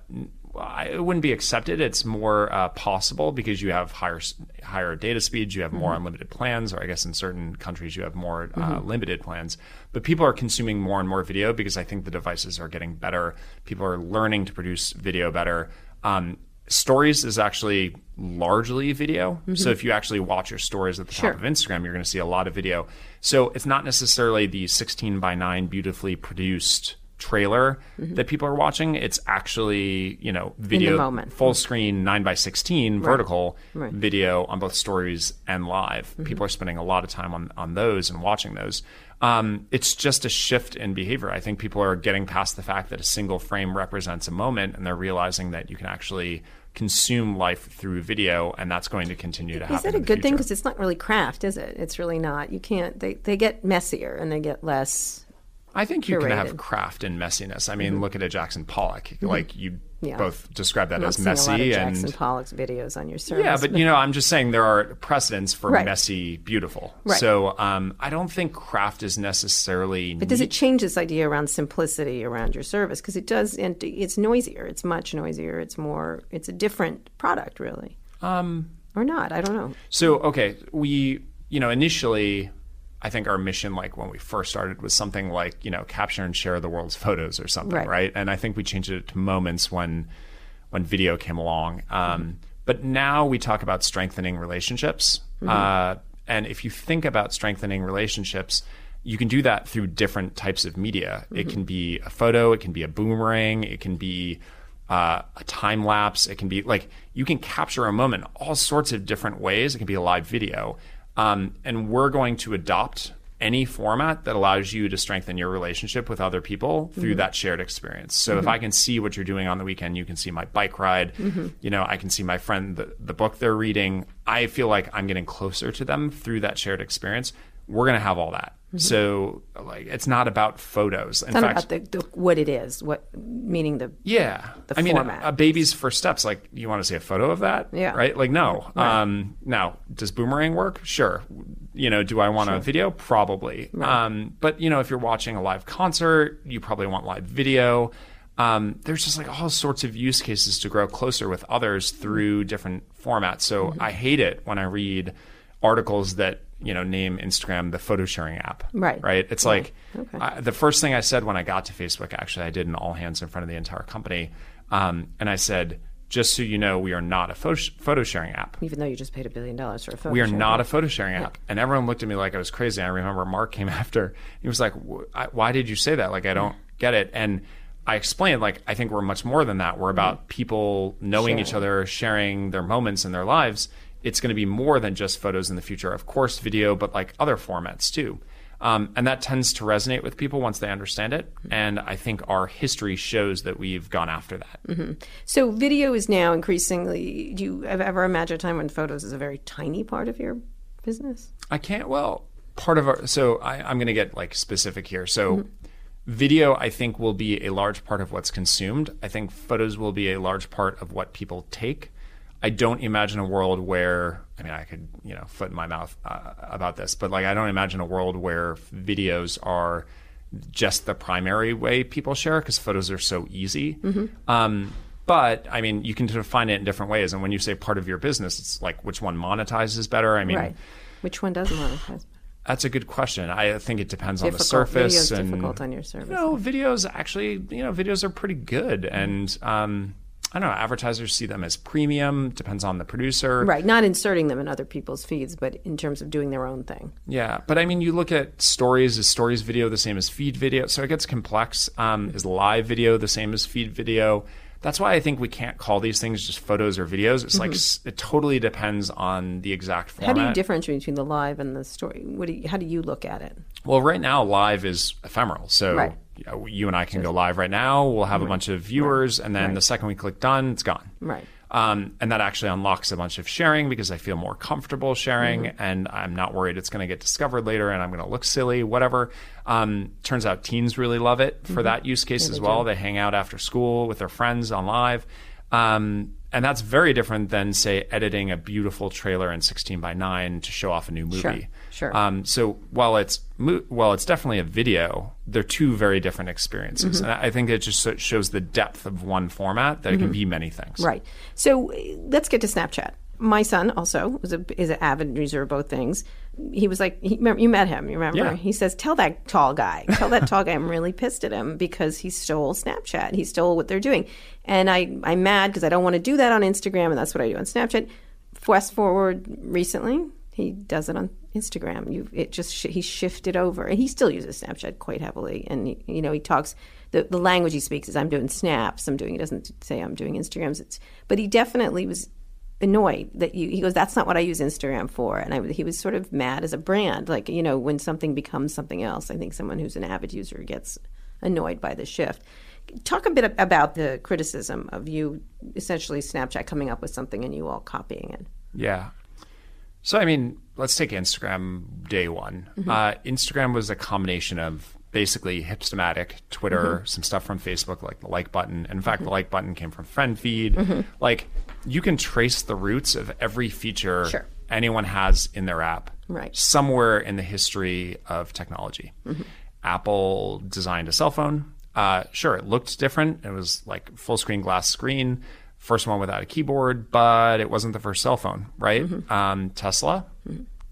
it wouldn't be accepted. It's more uh, possible because you have higher higher data speeds you have more unlimited plans or i guess in certain countries you have more uh, limited plans. But people are consuming more and more video because i think the devices are getting better. People are learning to produce video better. Um, stories is actually largely video. So if you actually watch your stories at the Sure. top of instagram you're going to see a lot of video. So it's not necessarily the 16 by 9 beautifully produced trailer that people are watching. It's actually, you know, video full screen 9 by 16 vertical Right. video on both stories and live. People are spending a lot of time on, on those and watching those. Um, it's just a shift in behavior. I think people are getting past the fact that a single frame represents a moment and they're realizing that you can actually consume life through video and that's going to continue to happen. Is that a good thing? Because it's not really craft, is it? It's really not. You can't. They they get messier and they get less. I think you can have. Mm-hmm. craft and messiness. I mean, look at a Jackson Pollock. Like you Yeah. both describe that I'm as messy a lot of and Jackson Pollock's videos on your service. yeah, but you know, I'm just saying there are precedents for Right. messy, beautiful. Right. So um, I don't think craft is necessarily. But does it change this idea around simplicity around your service? Because it does, and it's noisier. It's much noisier. It's more. It's a different product, really. Um, or not? I don't know. So okay, we you know initially, I think our mission, like when we first started, was something like you know capture and share the world's photos or something, Right. right? And I think we changed it to moments when when video came along. Um, But now we talk about strengthening relationships, uh, and if you think about strengthening relationships. You can do that through different types of media. It can be a photo, it can be a boomerang, it can be uh, a time lapse. It can be like you can capture a moment all sorts of different ways. It can be a live video. Um, and we're going to adopt any format that allows you to strengthen your relationship with other people through mm-hmm. that shared experience. So if mm-hmm. I can see what you're doing on the weekend, you can see my bike ride. Mm-hmm. You know, I can see my friend the, the book they're reading. I feel like I'm getting closer to them through that shared experience. We're going to have all that. So like it's not about photos. In It's not fact, about the, the what it is. What meaning the yeah. the I mean, format. a baby's first steps, like, you want to see a photo of that? Yeah. Right? Like, no. Um, now, does Boomerang work? Sure. You know, do I want a video? Probably. Um, but, you know, if you're watching a live concert, you probably want live video. Um, there's just like all sorts of use cases to grow closer with others through different formats. So Mm-hmm. I hate it when I read articles that, you know, name Instagram the photo sharing app. Right. Right. It's like Okay. I, the first thing I said when I got to Facebook, actually, I did an all hands in front of the entire company. Um, and I said, just so you know, we are not a photo, photo sharing app. even though you just paid a billion dollars for a photo. We are not a photo sharing app. And everyone looked at me like I was crazy. I remember Mark came after. He was like, why did you say that? Like, I don't get it. And I explained, like, I think we're much more than that. We're about people knowing each other, sharing their moments in their lives. It's going to be more than just photos in the future. Of course, video, but like other formats too. Um, and that tends to resonate with people once they understand it. And I think our history shows that we've gone after that. So video is now increasingly. Do you ever imagine a time when photos is a very tiny part of your business? I can't. Well, part of our. So I, I'm going to get like specific here. So video, I think, will be a large part of what's consumed. I think photos will be a large part of what people take. I don't imagine a world where. I mean, I could you know foot in my mouth uh, about this, but like I don't imagine a world where videos are just the primary way people share because photos are so easy. Um, but I mean, you can define it in different ways. And when you say part of your business, it's like which one monetizes better. I mean, right. Which one doesn't monetize? that's a good question. I think it depends on the Difficult. surface. Video's and, difficult on your service. You know, videos actually, you know, videos are pretty good, Mm-hmm. and um, I don't know. Advertisers see them as premium. Depends on the producer. Right, not inserting them in other people's feeds, but in terms of doing their own thing. Yeah, but I mean, you look at stories. Is stories video the same as feed video? So it gets complex. Um, is live video the same as feed video? That's why I think we can't call these things just photos or videos. It's like it totally depends on the exact Mm-hmm. How do you differentiate between the live and the story? What do you, how do you look at it? Well, right now, live is ephemeral. So Right. You, and I can go live right now. We'll have a bunch of viewers, and then the second we click done, it's gone. Right. Um, and that actually unlocks a bunch of sharing because I feel more comfortable sharing, and I'm not worried it's going to get discovered later and I'm going to look silly, whatever. Um, turns out teens really love it for that use case as well. They hang out after school with their friends on live. Um, and that's very different than, say, editing a beautiful trailer in 16 by 9 to show off a new movie. Sure, sure. Um, so while it's mo- while it's definitely a video, they're two very different experiences, Mm-hmm. and I think it just shows the depth of one format that it can be many things. Right. So let's get to Snapchat. My son also a, is an avid user of both things. He was like, he, remember, you met him, you remember? Yeah. He says, "Tell that tall guy, tell that tall guy, I'm really pissed at him because he stole Snapchat. He stole what they're doing, and I I'm mad because I don't want to do that on Instagram, and that's what I do on Snapchat. Fast forward recently, he does it on Instagram. You it just sh- he shifted over, and he still uses Snapchat quite heavily. And he, you know, he talks the the language he speaks is I'm doing snaps. I'm doing. He doesn't say I'm doing Instagrams. It's but he definitely was annoyed that you he goes that's not what i use instagram for and I, he was sort of mad as a brand like you know when something becomes something else i think someone who's an avid user gets annoyed by the shift talk a bit about the criticism of you essentially snapchat coming up with something and you all copying it Yeah. So, I mean, let's take Instagram day one. Mm-hmm. Uh, Instagram was a combination of basically hipstamatic, Twitter, mm-hmm. some stuff from Facebook, like the like button. And in fact, the mm-hmm. like button came from FriendFeed. Like, you can trace the roots of every feature Sure. anyone has in their app Right. somewhere in the history of technology. Apple designed a cell phone. Uh, sure, it looked different. It was like full screen glass screen, first one without a keyboard, but it wasn't the first cell phone, right? Um, Tesla,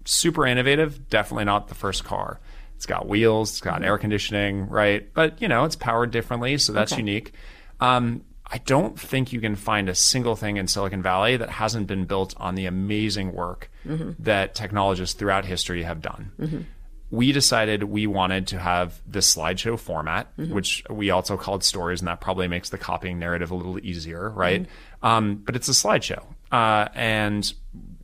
super innovative, definitely not the first car. It's got wheels, it's got air conditioning, right? But you know, it's powered differently, so that's unique. Um, I don't think you can find a single thing in Silicon Valley that hasn't been built on the amazing work that technologists throughout history have done. We decided we wanted to have this slideshow format, which we also called stories, and that probably makes the copying narrative a little easier, right? Um, but it's a slideshow. Uh, and,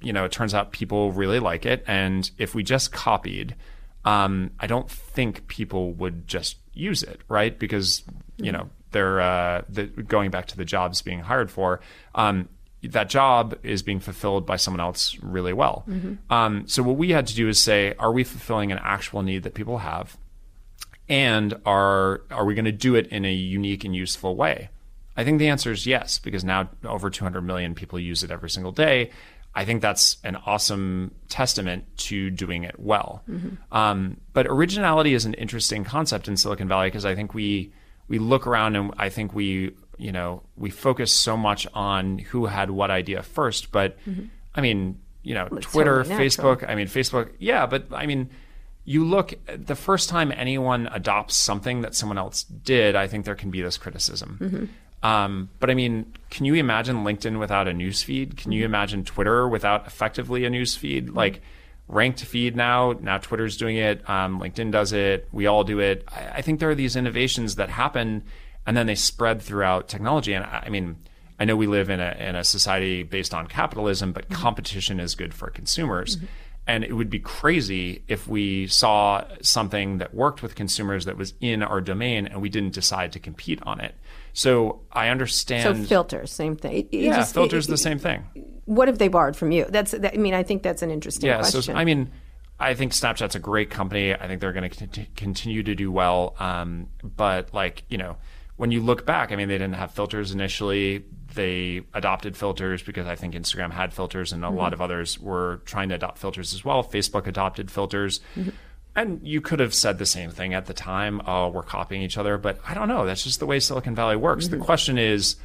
you know, it turns out people really like it. And if we just copied, um, I don't think people would just use it, right? Because you know they're uh, the, going back to the jobs being hired for. Um, that job is being fulfilled by someone else really well. Um, so what we had to do is say, are we fulfilling an actual need that people have, and are are we going to do it in a unique and useful way? I think the answer is yes, because now over 200 million people use it every single day. I think that's an awesome testament to doing it well. Um, but originality is an interesting concept in Silicon Valley because I think we we look around and I think we you know we focus so much on who had what idea first. But mm-hmm. I mean, you know, Twitter, totally. Facebook. I mean, Facebook. Yeah, but I mean you look the first time anyone adopts something that someone else did, I think there can be this criticism. Mm-hmm. Um, but I mean, can you imagine LinkedIn without a news feed? Can you mm-hmm. imagine Twitter without effectively a news feed? Like ranked feed now, now Twitter's doing it, um, LinkedIn does it, we all do it. I, I think there are these innovations that happen and then they spread throughout technology. And I, I mean, I know we live in a in a society based on capitalism, but competition is good for consumers. And it would be crazy if we saw something that worked with consumers that was in our domain and we didn't decide to compete on it. So I understand. so filters same thing it yeah, just- filters it- the same thing. What have they borrowed from you that's that, i mean i think that's an interesting Yeah, question so I mean, I think Snapchat's a great company. I think they're going to continue to do well. Um, but like you know, when you look back, I mean, they didn't have filters initially. They adopted filters because I think Instagram had filters, and a lot mm-hmm. of others were trying to adopt filters as well. Facebook adopted filters. Mm-hmm. And you could have said the same thing at the time. Oh, we're copying each other. But I don't know. That's just the way Silicon Valley works. The mm-hmm. question is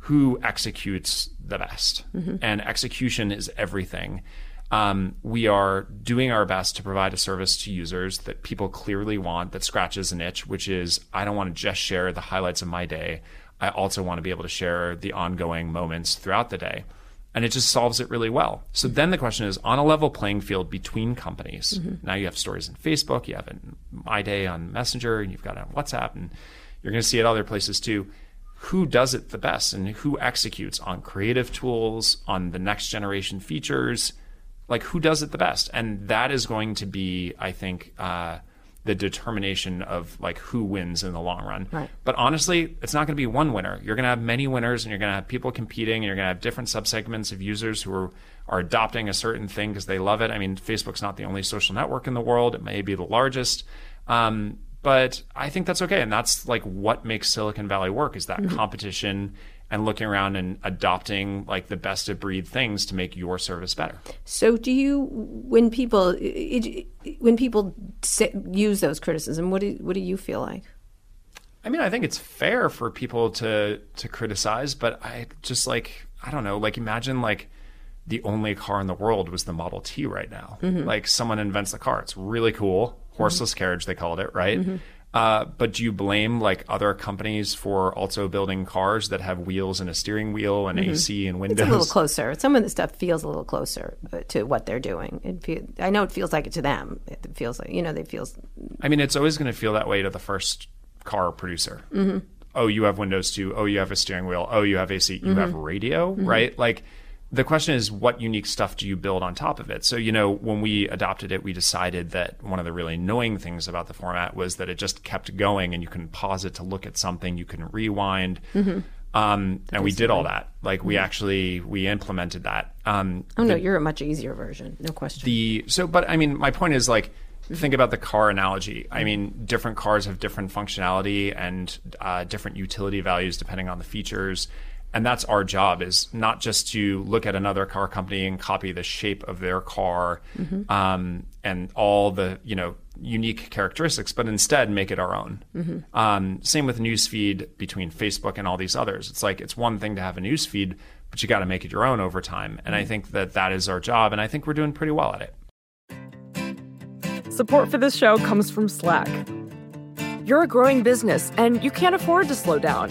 who executes the best? Mm-hmm. And execution is everything. Um, we are doing our best to provide a service to users that people clearly want that scratches an itch, which is I don't want to just share the highlights of my day. I also want to be able to share the ongoing moments throughout the day and it just solves it really well. So mm-hmm. then the question is on a level playing field between companies. Mm-hmm. Now you have stories in Facebook, you have it in My Day on Messenger, and you've got it on WhatsApp, and you're going to see it other places too. Who does it the best and who executes on creative tools, on the next generation features? Like who does it the best? And that is going to be, I think, uh, the determination of like who wins in the long run. Right. But honestly, it's not going to be one winner. You're going to have many winners, and you're going to have people competing, and you're going to have different subsegments of users who are are adopting a certain thing because they love it. I mean, Facebook's not the only social network in the world; it may be the largest. Um, but I think that's okay, and that's like what makes Silicon Valley work is that mm-hmm. competition and looking around and adopting like the best of breed things to make your service better. So, do you, when people, it, when people use those criticism, what do what do you feel like? I mean, I think it's fair for people to to criticize, but I just like I don't know, like imagine like the only car in the world was the Model T right now. Mm-hmm. Like someone invents the car, it's really cool, horseless carriage they called it, right? Uh, but do you blame like other companies for also building cars that have wheels and a steering wheel and AC and windows? Mm-hmm. It's a little closer. Some of the stuff feels a little closer uh, to what they're doing. Feel, I know it feels like it to them. It feels like you know they feels I mean, it's always going to feel that way to the first car producer. Mm-hmm. Oh, you have windows too. Oh, you have a steering wheel. Oh, you have AC. You have radio, right? Like, the question is, what unique stuff do you build on top of it? So, you know, when we adopted it, we decided that one of the really annoying things about the format was that it just kept going and you can pause it to look at something, you can rewind. Um, and we did all that. Like, we actually we implemented that. Um, oh no, you're a much easier version, no question. the so but i mean my point is like think about the car analogy i mean different cars have different functionality and uh, different utility values depending on the features and that's our job is not just to look at another car company and copy the shape of their car um, and all the you know unique characteristics but instead make it our own. Um, same with newsfeed between facebook and all these others. It's like it's one thing to have a newsfeed but you got to make it your own over time. And i think that that is our job and i think we're doing pretty well at it. Support for this show comes from Slack. You're a growing business and you can't afford to slow down.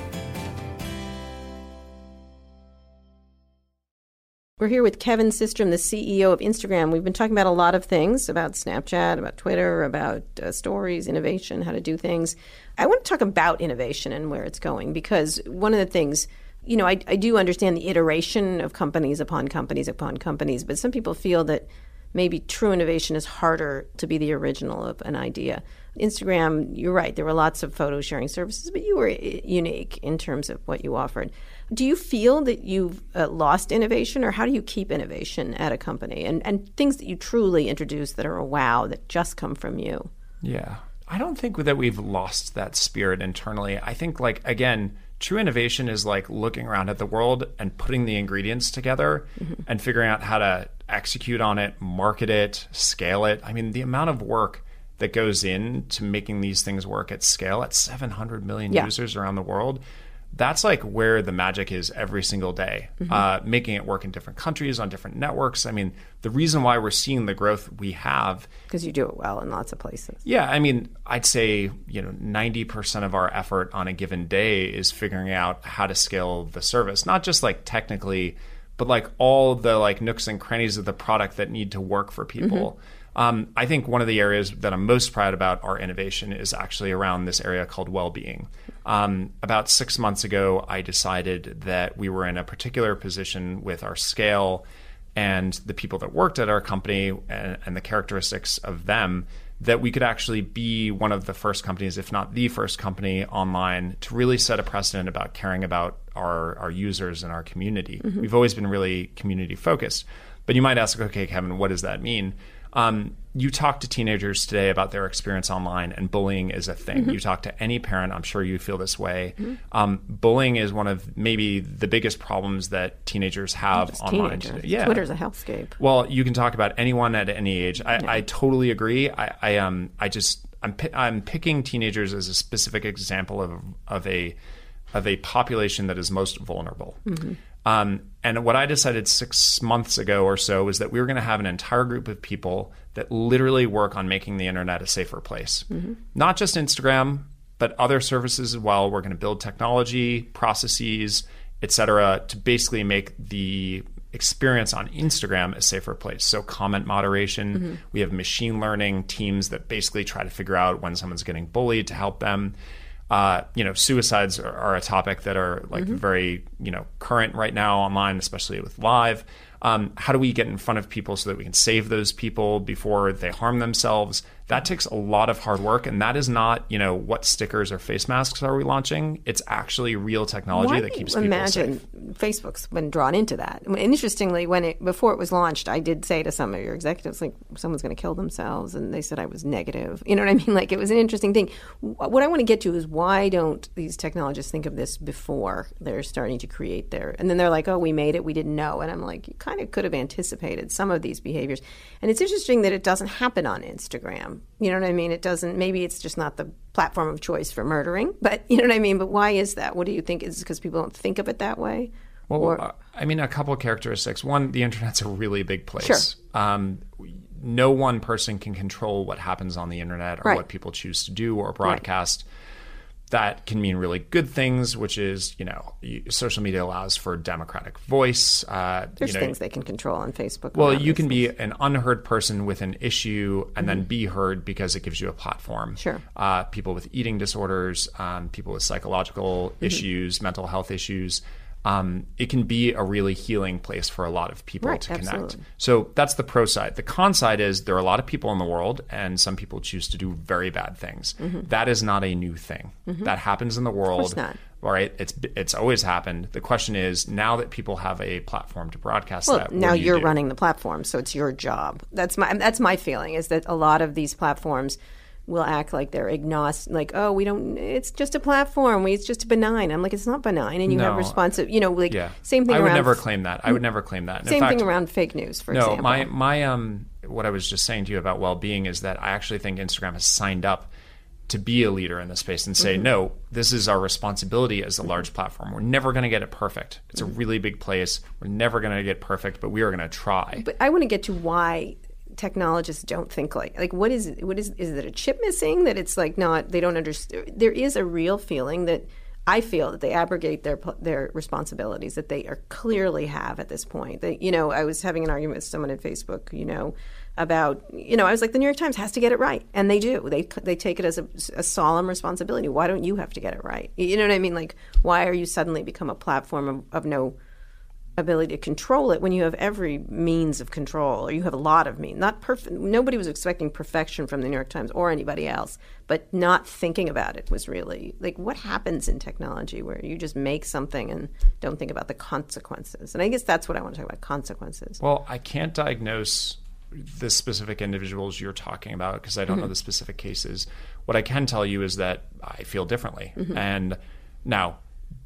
We're here with Kevin Systrom, the CEO of Instagram. We've been talking about a lot of things about Snapchat, about Twitter, about uh, stories, innovation, how to do things. I want to talk about innovation and where it's going because one of the things, you know, I, I do understand the iteration of companies upon companies upon companies, but some people feel that maybe true innovation is harder to be the original of an idea. Instagram, you're right, there were lots of photo sharing services, but you were uh, unique in terms of what you offered. Do you feel that you've uh, lost innovation, or how do you keep innovation at a company and, and things that you truly introduce that are a wow that just come from you? Yeah. I don't think that we've lost that spirit internally. I think, like, again, true innovation is like looking around at the world and putting the ingredients together and figuring out how to execute on it, market it, scale it. I mean, the amount of work that goes into making these things work at scale at 700 million Yeah. users around the world. That's like where the magic is every single day, Mm-hmm. uh, making it work in different countries on different networks. I mean, the reason why we're seeing the growth we have Because you do it well in lots of places. yeah, I mean, I'd say, you know, 90% of our effort on a given day is figuring out how to scale the service, not just like technically, but like all the like nooks and crannies of the product that need to work for people. Um, I think one of the areas that I'm most proud about our innovation is actually around this area called well-being. Um, about six months ago, I decided that we were in a particular position with our scale and the people that worked at our company and, and the characteristics of them that we could actually be one of the first companies, if not the first company online, to really set a precedent about caring about our, our users and our community. We've always been really community focused. But you might ask, okay, Kevin, what does that mean? Um, you talk to teenagers today about their experience online, and bullying is a thing. You talk to any parent, I'm sure you feel this way. Um, bullying is one of maybe the biggest problems that teenagers have online teenagers. today. Yeah, Twitter's a hellscape. well, you can talk about anyone at any age. I, I totally agree. I, I um I just I'm pi- I'm picking teenagers as a specific example of of a of a population that is most vulnerable. Um, and what I decided six months ago or so was that we were going to have an entire group of people that literally work on making the internet a safer place. Mm-hmm. Not just Instagram, but other services as well. We're going to build technology, processes, et cetera, to basically make the experience on Instagram a safer place. So comment moderation, mm-hmm. we have machine learning teams that basically try to figure out when someone's getting bullied to help them. Uh, you know, suicides are, are a topic that are like very you know current right now online, especially with live. Um, how do we get in front of people so that we can save those people before they harm themselves? That takes a lot of hard work, and that is not, you know, what stickers or face masks are we launching. It's actually real technology Why that keeps people imagine safe. Facebook's been drawn into that. Mean, interestingly, when it before it was launched, I did say to some of your executives, like, someone's going to kill themselves, and they said I was negative. You know what I mean? Like, it was an interesting thing. What I want to get to is why don't these technologists think of this before they're starting to create their? And then they're like, oh, we made it, we didn't know. And I'm like, you kind of could have anticipated some of these behaviors. And it's interesting that it doesn't happen on Instagram. You know what I mean? It doesn't. Maybe it's just not the platform of choice for murdering. But you know what I mean? But why is that? What do you think? Is because people don't think of it that way? Well, Or- uh, I mean, a couple of characteristics. One, the internet's a really big place. Sure. Um, no one person can control what happens on the internet or Right. what people choose to do or broadcast. That can mean really good things, which is, you know, social media allows for democratic voice. Uh, There's you know, things they can control on Facebook. well, you can be an unheard person with an issue and then be heard because it gives you a platform. Mm-hmm. Sure. Uh, people with eating disorders, um, people with psychological Mm-hmm. issues, mental health issues. Um, it can be a really healing place for a lot of people Right, to connect. absolutely. So that's the pro side. The con side is there are a lot of people in the world, and some people choose to do very bad things. That is not a new thing. That happens in the world. Mm-hmm. not. All right, it's it's always happened. The question is now that people have a platform to broadcast Well, that. now you you're do? running the platform, so it's your job. That's my that's my feeling is that a lot of these platforms will act like they're agnostic, like oh, we don't. It's just a platform. We, it's just benign. I'm like, it's not benign, and you have No. responsive. You know, like Yeah, same thing. I would around never claim that. I would never claim that. And Same fact, thing around fake news, for no, example. No, my my um, what I was just saying to you about well-being is that I actually think Instagram has signed up to be a leader in this space and Mm-hmm. say, no, this is our responsibility as a large platform. We're never going to get it perfect. It's Mm-hmm. a really big place. We're never going to get perfect, but we are going to try. But I want to get to why technologists don't think like like what is what is is it a chip missing that it's like not they don't understand there is a real feeling that I feel that they abrogate their their responsibilities that they are clearly have at this point. They, you know, I was having an argument with someone at Facebook, you know, about you know, I was like, the New York Times has to get it right, and they do. They they take it as a, a solemn responsibility. Why don't you have to get it right? You know what I mean? Like, why are you suddenly become a platform of, of no ability to control it when you have every means of control or you have a lot of means not perfect nobody was expecting perfection from the new york times or anybody else but not thinking about it was really like what happens in technology where you just make something and don't think about the consequences and i guess that's what i want to talk about consequences Well, I can't diagnose the specific individuals you're talking about because I don't know Mm-hmm. the specific cases. What I can tell you is that I feel differently. Mm-hmm. And now,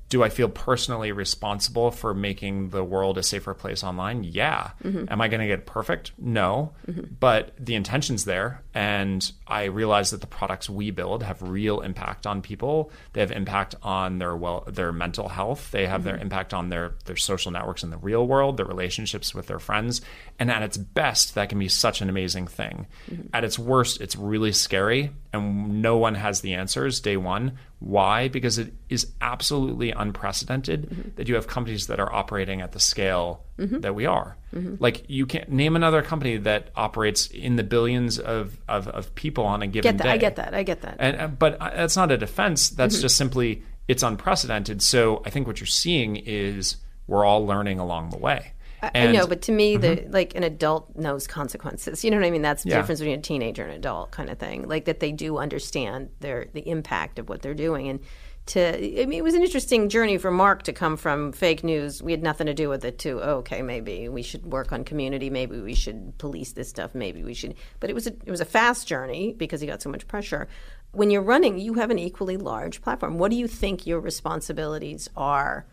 do I feel personally responsible for making the world a safer place online? Yeah. Mm-hmm. Am I going to get perfect? No. But the intention's there. And I realize that the products we build have real impact on people. They have impact on their well their mental health. They have Mm-hmm. their impact on their, their social networks in the real world, their relationships with their friends. And at its best, that can be such an amazing thing. Mm-hmm. At its worst, it's really scary and no one has the answers day one. Why? Because it is absolutely unprecedented Mm-hmm. that you have companies that are operating at the scale that we are. Mm-hmm. Like you can't name another company that operates in the billions of, of, of people on a given get that day. i get that i get that And uh, but uh, that's not a defense. Mm-hmm. That's just simply it's unprecedented. So I think what you're seeing is we're all learning along the way. I- I know, but to me, the like an adult knows consequences. You know what I mean? That's the Yeah. difference between a teenager and an adult kind of thing. Like that they do understand their the impact of what they're doing. And to I mean, it was an interesting journey for Mark to come from fake news. We had nothing to do with it. To oh, okay, maybe we should work on community. Maybe we should police this stuff. Maybe we should. But it was a it was a fast journey because he got so much pressure. When you're running, you have an equally large platform. What do you think your responsibilities are?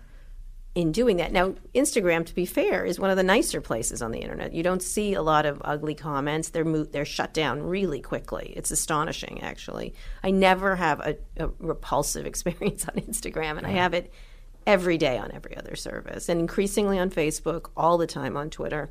In doing that. Now, Instagram, to be fair, is one of the nicer places on the internet. You don't see a lot of ugly comments. They're mo- they're shut down really quickly. It's astonishing, actually. I never have a, a repulsive experience on Instagram, and I have it every day on every other service, and increasingly on Facebook, all the time on Twitter.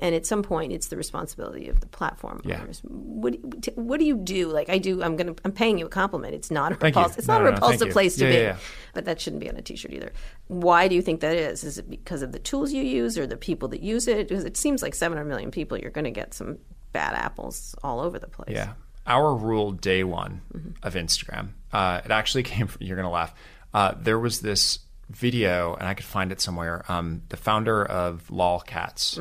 And at some point, it's the responsibility of the platform Yeah. owners. What do you, what do you do? Like I do, I'm gonna I'm paying you a compliment. It's not a Thank you. repulsive. It's No, not no, a repulsive you. place to Yeah, be. yeah. But that shouldn't be on a T-shirt either. Why do you think that is? Is it because of the tools you use or the people that use it? Because it seems like 700 million people, you're going to get some bad apples all over the place. Yeah. Our rule day one Mm-hmm. of Instagram, uh, it actually came from, you're going to laugh. Uh, there was this video, and I could find it somewhere. Um, the founder of Lolcats,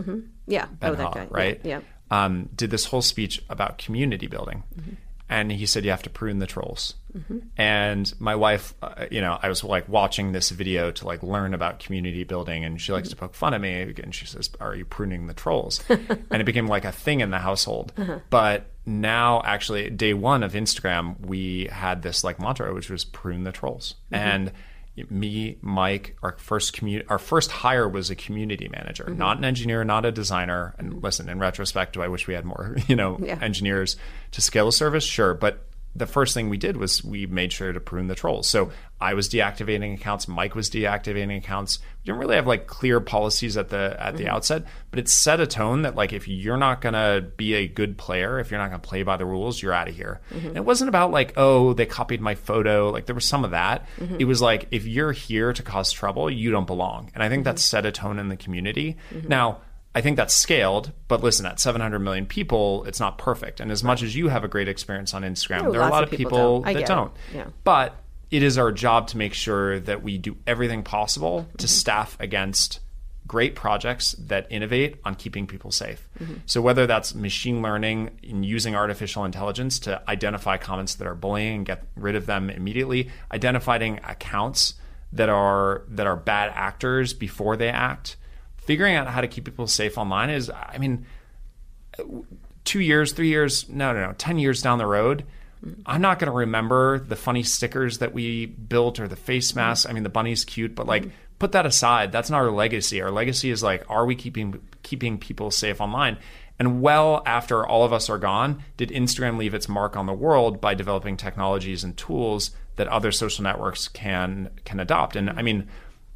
Yeah. Ben oh, that guy. right? Yeah. Um, did this whole speech about community building. Mm-hmm. And he said you have to prune the trolls. And my wife, uh, you know, I was like watching this video to like learn about community building, and she likes to poke fun at me. And she says, "Are you pruning the trolls?" and it became like a thing in the household. Uh-huh. But now, actually, day one of Instagram, we had this like mantra, which was prune the trolls. Mm-hmm. And me, Mike, our first commu- our first hire was a community manager, Mm-hmm. not an engineer, not a designer. And listen, in retrospect, do I wish we had more, you know, Yeah. engineers to scale a service? Sure, but the first thing we did was we made sure to prune the trolls. So I was deactivating accounts, Mike was deactivating accounts. We didn't really have like clear policies at the at the mm-hmm. outset, but it set a tone that like if you're not gonna be a good player, if you're not gonna play by the rules, you're out of here. And it wasn't about like, oh, they copied my photo. Like there was some of that. Mm-hmm. It was like if you're here to cause trouble, you don't belong. And I think that set a tone in the community. Now I think that's scaled, but listen, at 700 million people, it's not perfect. And as much as you have a great experience on Instagram, Oh, there are a lot of of people people, don't. That don't. Yeah. But it is our job to make sure that we do everything possible to mm-hmm. staff against great projects that innovate on keeping people safe. Mm-hmm. So whether that's machine learning and using artificial intelligence to identify comments that are bullying and get rid of them immediately, identifying accounts that are that are bad actors before they act, figuring out how to keep people safe online is I mean uh, two years, three years, no, no, no, 10 years down the road, I'm not going to remember the funny stickers that we built or the face mm-hmm. masks. I mean, the bunny's cute, but like, mm-hmm. put that aside. That's not our legacy. Our legacy is like, are we keeping keeping people safe online? And well after all of us are gone, did Instagram leave its mark on the world by developing technologies and tools that other social networks can can adopt? And I mm-hmm. mean,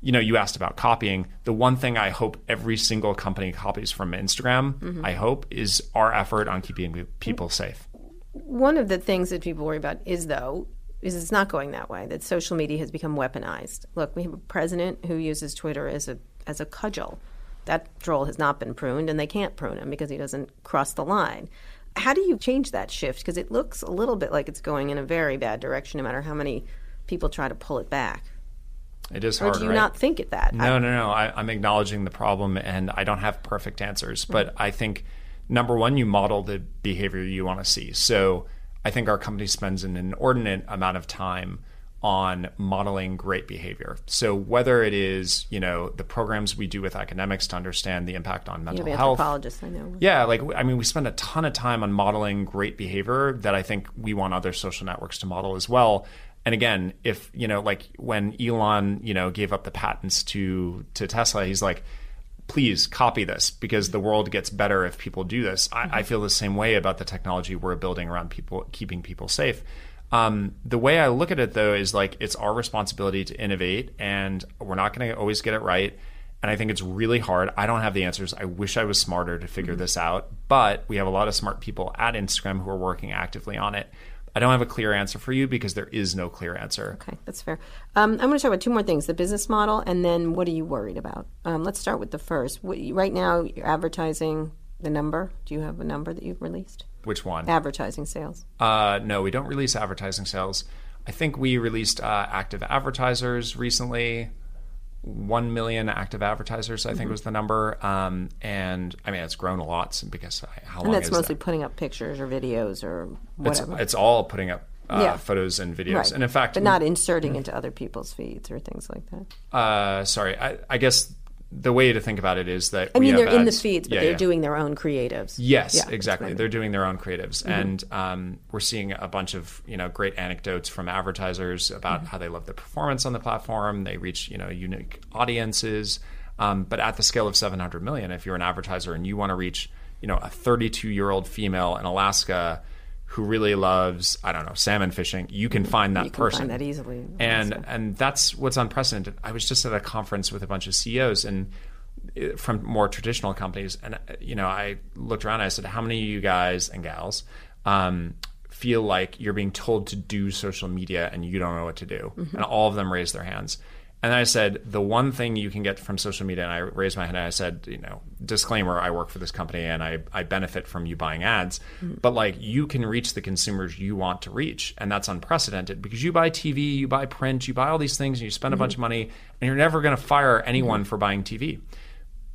you know, you asked about copying. The one thing I hope every single company copies from Instagram, I hope, is our effort on keeping people safe. One of the things that people worry about is, though, is it's not going that way. That social media has become weaponized. Look, we have a president who uses Twitter as a as a cudgel. That troll has not been pruned, and they can't prune him because he doesn't cross the line. How do you change that shift? Because it looks a little bit like it's going in a very bad direction, no matter how many people try to pull it back. It is Or hard, do you right? not think it that? No, no, no. I, I'm acknowledging the problem, and I don't have perfect answers. Hmm. But I think number one, you model the behavior you want to see. So I think our company spends an inordinate amount of time on modeling great behavior. So whether it is, you know, the programs we do with academics to understand the impact on you mental have health. I know. Yeah, like I mean, we spend a ton of time on modeling great behavior that I think we want other social networks to model as well. And again, if you know, like when Elon, you know, gave up the patents to to Tesla, he's like, please copy this because the mm-hmm. world gets better if people do this. I, I mm-hmm. feel the same way about the technology we're building around people keeping people safe. Um, the way I look at it though is like it's our responsibility to innovate, and we're not going to always get it right. And I think it's really hard. I don't have the answers. I wish I was smarter to figure mm-hmm. this out, but we have a lot of smart people at Instagram who are working actively on it. I don't have a clear answer for you because there is no clear answer. Okay, that's fair. Um, I'm going to talk about two more things: the business model, and then what are you worried about? Um, let's start with the first. What, right now, you're advertising the number. Do you have a number that you've released? Which one? Advertising sales. Uh, no, we don't release advertising sales. I think we released uh, active advertisers recently. One million active advertisers, I think, Mm-hmm. was the number. Um, and I mean, it's grown a lot because I- how And long that's is mostly that? putting up pictures or videos or It's, whatever. it's all putting up uh, Yeah. photos and videos. right. And in fact, but not inserting into other people's feeds or things like that. uh, sorry, I, I guess the way to think about it is that I we mean, they're in the feeds, but Yeah, they're yeah. doing their own creatives. Yes, Yeah, exactly. They're doing their own creatives, and um, we're seeing a bunch of you know great anecdotes from advertisers about how they love the performance on the platform. They reach you know unique audiences, um, but at the scale of 700 million, if you're an advertiser and you want to reach you know a 32 year old female in Alaska who really loves I don't know salmon fishing, you can find that You can person find that easily. and Also. and that's what's unprecedented. I was just at a conference with a bunch of CEOs and uh, from more traditional companies, and uh, you know, I looked around. and I said, "How many of you guys and gals um, feel like you're being told to do social media and you don't know what to do?" And all of them raised their hands. And I said, the one thing you can get from social media, and I raised my hand and I said, you know, disclaimer, I work for this company and I, I benefit from you buying ads, mm-hmm. but like you can reach the consumers you want to reach. And that's unprecedented because you buy TV, you buy print, you buy all these things and you spend mm-hmm. a bunch of money and you're never going to fire anyone mm-hmm. for buying TV.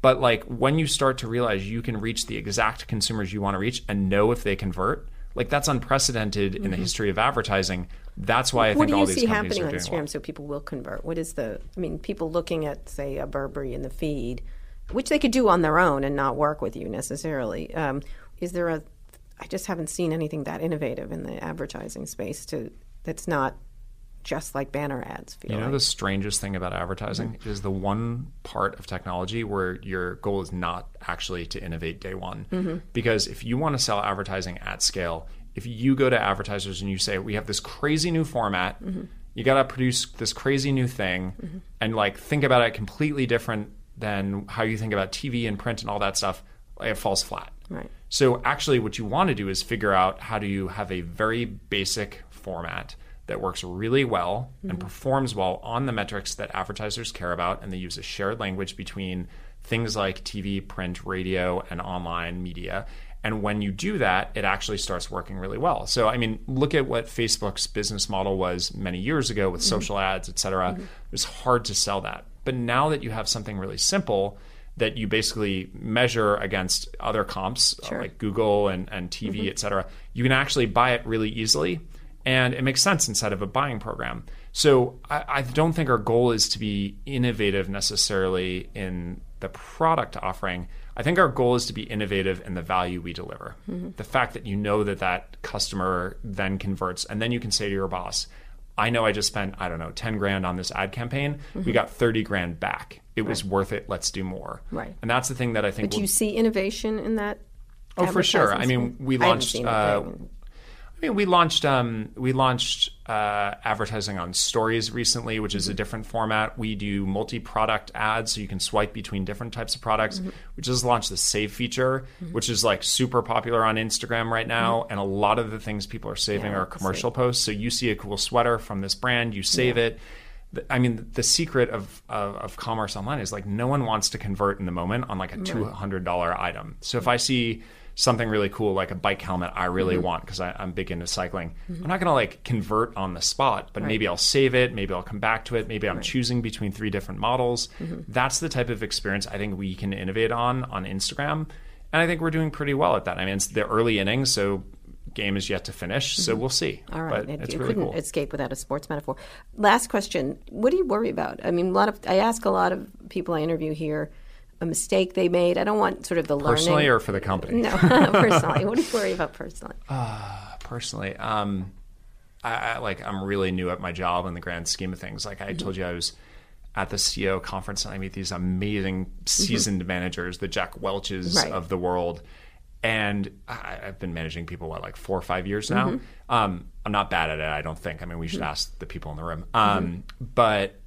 But like when you start to realize you can reach the exact consumers you want to reach and know if they convert, like that's unprecedented in the mm-hmm. history of advertising that's why I what think all these companies are doing What do you see happening on Instagram well. so people will convert? What is the? I mean, people looking at say a Burberry in the feed, which they could do on their own and not work with you necessarily. Um, is there a? I just haven't seen anything that innovative in the advertising space to that's not just like banner ads. you know, like. the strangest thing about advertising mm-hmm. is the one part of technology where your goal is not actually to innovate day one. Mm-hmm. Because if you want to sell advertising at scale, if you go to advertisers and you say we have this crazy new format mm-hmm. you got to produce this crazy new thing mm-hmm. and like think about it completely different than how you think about tv and print and all that stuff it falls flat right so actually what you want to do is figure out how do you have a very basic format that works really well mm-hmm. and performs well on the metrics that advertisers care about and they use a shared language between things like tv print radio and online media and when you do that, it actually starts working really well. So, I mean, look at what Facebook's business model was many years ago with mm-hmm. social ads, et cetera. Mm-hmm. It was hard to sell that. But now that you have something really simple that you basically measure against other comps uh, sure. like Google and, and TV, mm-hmm. et cetera, you can actually buy it really easily. And it makes sense inside of a buying program. So I, I don't think our goal is to be innovative necessarily in the product offering I think our goal is to be innovative in the value we deliver. Mm-hmm. The fact that you know that that customer then converts, and then you can say to your boss, I know I just spent, I don't know, 10 grand on this ad campaign. Mm-hmm. We got 30 grand back. It right. was worth it. Let's do more. Right. And that's the thing that I think. But we'll... you see innovation in that? Oh, for sure. I mean, we launched. Uh, I mean, we launched um, we launched uh, advertising on Stories recently, which is mm-hmm. a different format. We do multi-product ads, so you can swipe between different types of products. Mm-hmm. We just launched the Save feature, mm-hmm. which is like super popular on Instagram right now, mm-hmm. and a lot of the things people are saving yeah, are commercial posts. So you see a cool sweater from this brand, you save yeah. it. I mean, the secret of, of, of commerce online is like no one wants to convert in the moment on like a two hundred dollar item. So if I see something really cool like a bike helmet I really mm-hmm. want because I'm big into cycling. Mm-hmm. I'm not going to like convert on the spot, but right. maybe I'll save it. Maybe I'll come back to it. Maybe I'm right. choosing between three different models. Mm-hmm. That's the type of experience I think we can innovate on on Instagram. And I think we're doing pretty well at that. I mean, it's the early innings, so game is yet to finish, so mm-hmm. we'll see. All right, but it, it's you really couldn't cool. escape without a sports metaphor. Last question: What do you worry about? I mean, a lot of I ask a lot of people I interview here a mistake they made? I don't want sort of the learning. personally or for the company. No, personally. what do you worry about personally? Uh, personally, um, I, I, like I'm really new at my job in the grand scheme of things. Like I mm-hmm. told you, I was at the CEO conference and I meet these amazing seasoned mm-hmm. managers, the Jack Welches right. of the world. And I, have been managing people what like four or five years now. Mm-hmm. Um, I'm not bad at it, I don't think. I mean, we should mm-hmm. ask the people in the room. Um, mm-hmm. but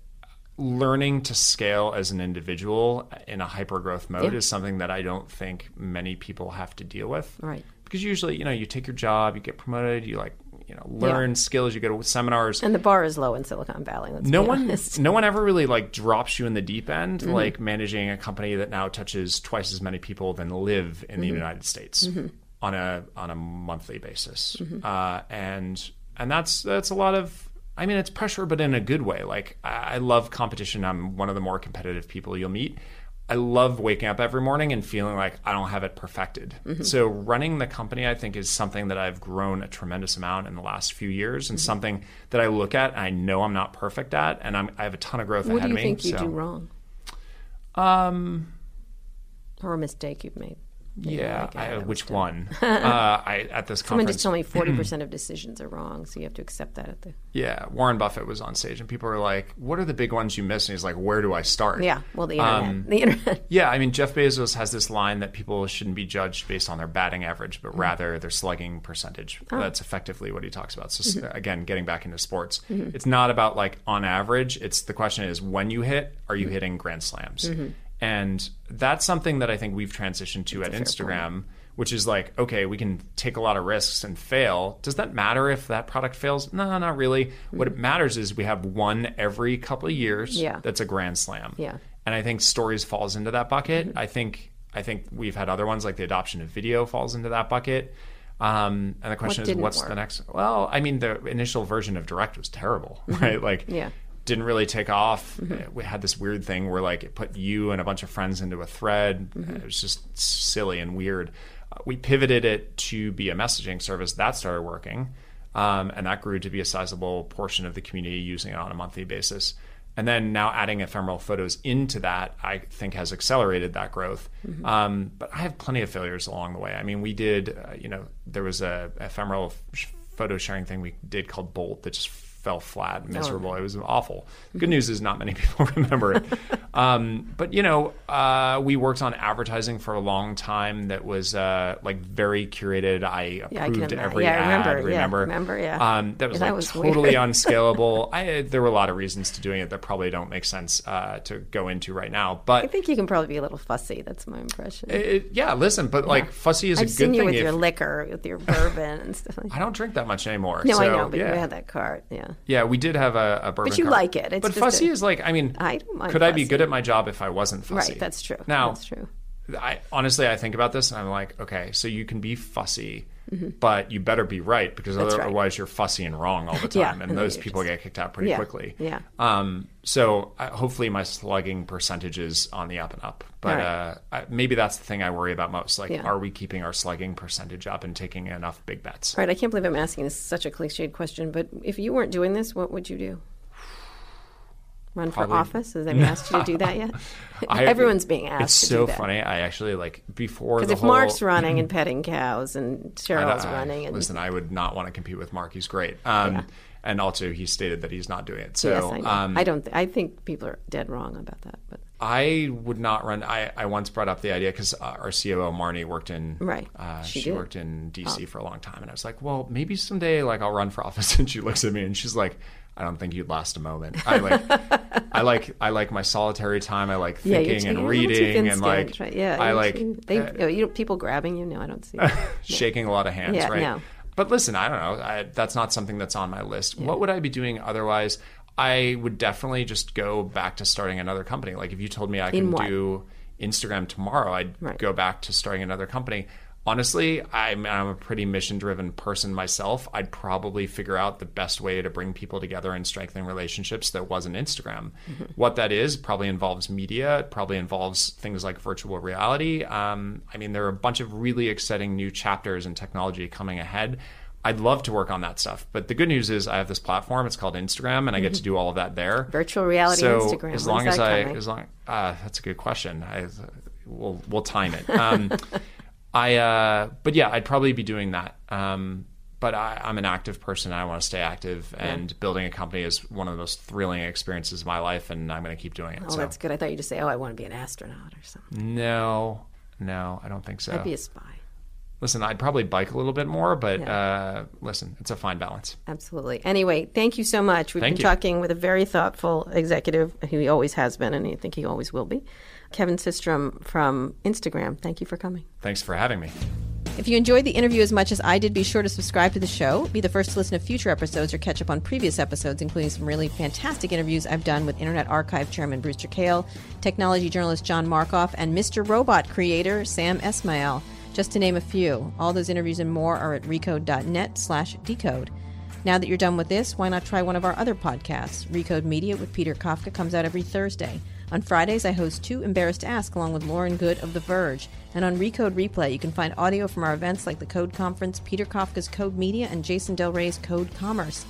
learning to scale as an individual in a hyper growth mode yeah. is something that I don't think many people have to deal with. Right. Because usually, you know, you take your job, you get promoted, you like, you know, learn yeah. skills, you go to seminars. And the bar is low in Silicon Valley. no one, honest. no one ever really like drops you in the deep end, mm-hmm. like managing a company that now touches twice as many people than live in mm-hmm. the United States mm-hmm. on a on a monthly basis, mm-hmm. uh, and and that's that's a lot of I mean, it's pressure, but in a good way. Like, I love competition. I'm one of the more competitive people you'll meet. I love waking up every morning and feeling like I don't have it perfected. Mm-hmm. So, running the company, I think, is something that I've grown a tremendous amount in the last few years and mm-hmm. something that I look at and I know I'm not perfect at. And I'm, i have a ton of growth what ahead of me. What do you think you do wrong? Um, or a mistake you've made? Yeah, I, which one? uh, I at this Someone conference. just told me forty percent of decisions are wrong, so you have to accept that at the. Yeah, Warren Buffett was on stage, and people were like, "What are the big ones you missed?" And he's like, "Where do I start?" Yeah, well, the internet. Um, the internet. yeah, I mean, Jeff Bezos has this line that people shouldn't be judged based on their batting average, but mm-hmm. rather their slugging percentage. Oh. That's effectively what he talks about. So mm-hmm. again, getting back into sports, mm-hmm. it's not about like on average. It's the question is when you hit, are you mm-hmm. hitting grand slams? Mm-hmm. And that's something that I think we've transitioned to that's at Instagram which is like, okay, we can take a lot of risks and fail. Does that matter if that product fails? No, not really. What it matters is we have one every couple of years Yeah. that's a grand slam. Yeah. And I think stories falls into that bucket. I think I think we've had other ones like the adoption of video falls into that bucket. Um, and the question is, what's work? the next? Well, I mean, the initial version of Direct was terrible, right? Like, Yeah. Didn't really take off. We had this weird thing where like it put you and a bunch of friends into a thread. It was just silly and weird. Uh, we pivoted it to be a messaging service that started working, um, and that grew to be a sizable portion of the community using it on a monthly basis. And then now adding ephemeral photos into that, I think has accelerated that growth. Um, but I have plenty of failures along the way. I mean, we did, uh, you know, there was a ephemeral photo sharing thing we did called Bolt that just fell flat, miserable. It was awful. Good news is not many people remember it. um, but you know, uh, we worked on advertising for a long time that was uh, like very curated. I Yeah, I can approved every yeah, I ad. remember, yeah, Remember? remember, yeah. Um, that was Yeah, that like was totally unscalable. I, there were a lot of reasons to doing it that probably don't make sense uh, to go into right now. But I think you can probably be a little fussy. That's my impression. it, yeah, listen, but like fussy is I've a good seen you thing. with if- your liquor, with your bourbon and stuff. Like I don't drink that much anymore. no, I know, but yeah. you had that cart. Yeah. Yeah, we did have a, a bourbon. you cart. like it. It's but fussy a- is like, I mean, I don't mind could I be good at my job if I wasn't fussy? Right, that's true. Now, That's true. I honestly, I think about this and I'm like, okay, so you can be fussy, but you better be right because Mm-hmm. That's right. otherwise you're fussy and wrong all the time, Yeah, and, and those people just- get kicked out pretty Yeah, quickly. yeah. Um. So I, hopefully my slugging percentage is on the up and up, but Right. uh, I, maybe that's the thing I worry about most. Like, Yeah. are we keeping our slugging percentage up and taking enough big bets? Right. I can't believe I'm asking this such a cliched question, but if you weren't doing this, what would you do? Run for Probably- office? Has anyone asked you to do that yet? I- Everyone's being asked. It's to so do that. funny. I actually like before Because the if whole, Mark's running and petting cows and Sheryl's I- running and listen, I would not want to compete with Mark. He's great. Um. And also, he stated that he's not doing it. So yes, I know. um, I don't. Th- I think people are dead wrong about that. But I would not run. I, I once brought up the idea because uh, our COO Marne worked in Right. Uh, She she did. worked in DC for a long time, and I was like, well, maybe someday like I'll run for office. And she looks at me and she's like, I don't think you'd last a moment. I like, I like, I like my solitary time. I like thinking you're and reading and like, right? yeah, I like too- they, uh, you know, people grabbing you. No, I don't see. shaking a lot of hands, Yeah, right? no. But listen, I don't know. I, that's not something that's on my list. What would I be doing otherwise? I would definitely just go back to starting another company. Like if you told me I In what? do Instagram tomorrow, I'd Right. go back to starting another company. Honestly, I'm, I'm a pretty mission driven person myself. I'd probably figure out the best way to bring people together and strengthen relationships that wasn't Instagram. Mm-hmm. What that is probably involves media, it probably involves things like virtual reality. Um, I mean, there are a bunch of really exciting new chapters in technology coming ahead. I'd love to work on that stuff. But the good news is I have this platform. It's called Instagram, and I get to do all of that there. Mm-hmm. Virtual reality so Instagram. As long as I, coming? as long, uh, that's a good question. I, we'll we'll time it. Um, I, uh, but yeah, I'd probably be doing that. Um, but I, I'm an active person. And I want to stay active, and building a company is one of the most thrilling experiences of my life, and I'm going to keep doing it. Oh, so that's good. I thought you just say, "Oh, I want to be an astronaut or something." no, no, I don't think so. I'd be a spy. Listen, I'd probably bike a little bit more, but uh, listen, it's a fine balance. Absolutely. Anyway, thank you so much. We've Thank been you. talking with a very thoughtful executive who he always has been, and I think he always will be. Kevin Systrom from Instagram. Thank you for coming. Thanks for having me. If you enjoyed the interview as much as I did, be sure to subscribe to the show, be the first to listen to future episodes, or catch up on previous episodes, including some really fantastic interviews I've done with Internet Archive Chairman Brewster Kahle, technology journalist John Markoff, and Mr. Robot creator Sam Esmail, just to name a few. All those interviews and more are at recode.net slash decode. Now that you're done with this, why not try one of our other podcasts? Recode Media with Peter Kafka comes out every Thursday. On Fridays, I host Too Embarrassed to Ask along with Lauren Goode of The Verge. And on Recode Replay, you can find audio from our events like the Code Conference, Peter Kafka's Code Media, and Jason Del Rey's Code Commerce.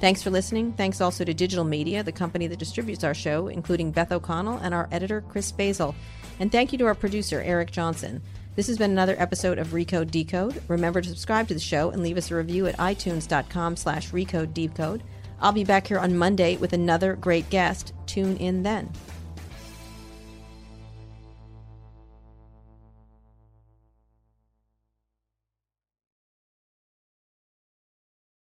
Thanks for listening. Thanks also to Digital Media, the company that distributes our show, including Beth O'Connell and our editor, Chris Basil. And thank you to our producer, Eric Johnson. This has been another episode of Recode Decode. Remember to subscribe to the show and leave us a review at itunes.com slash recode decode. I'll be back here on Monday with another great guest. Tune in then.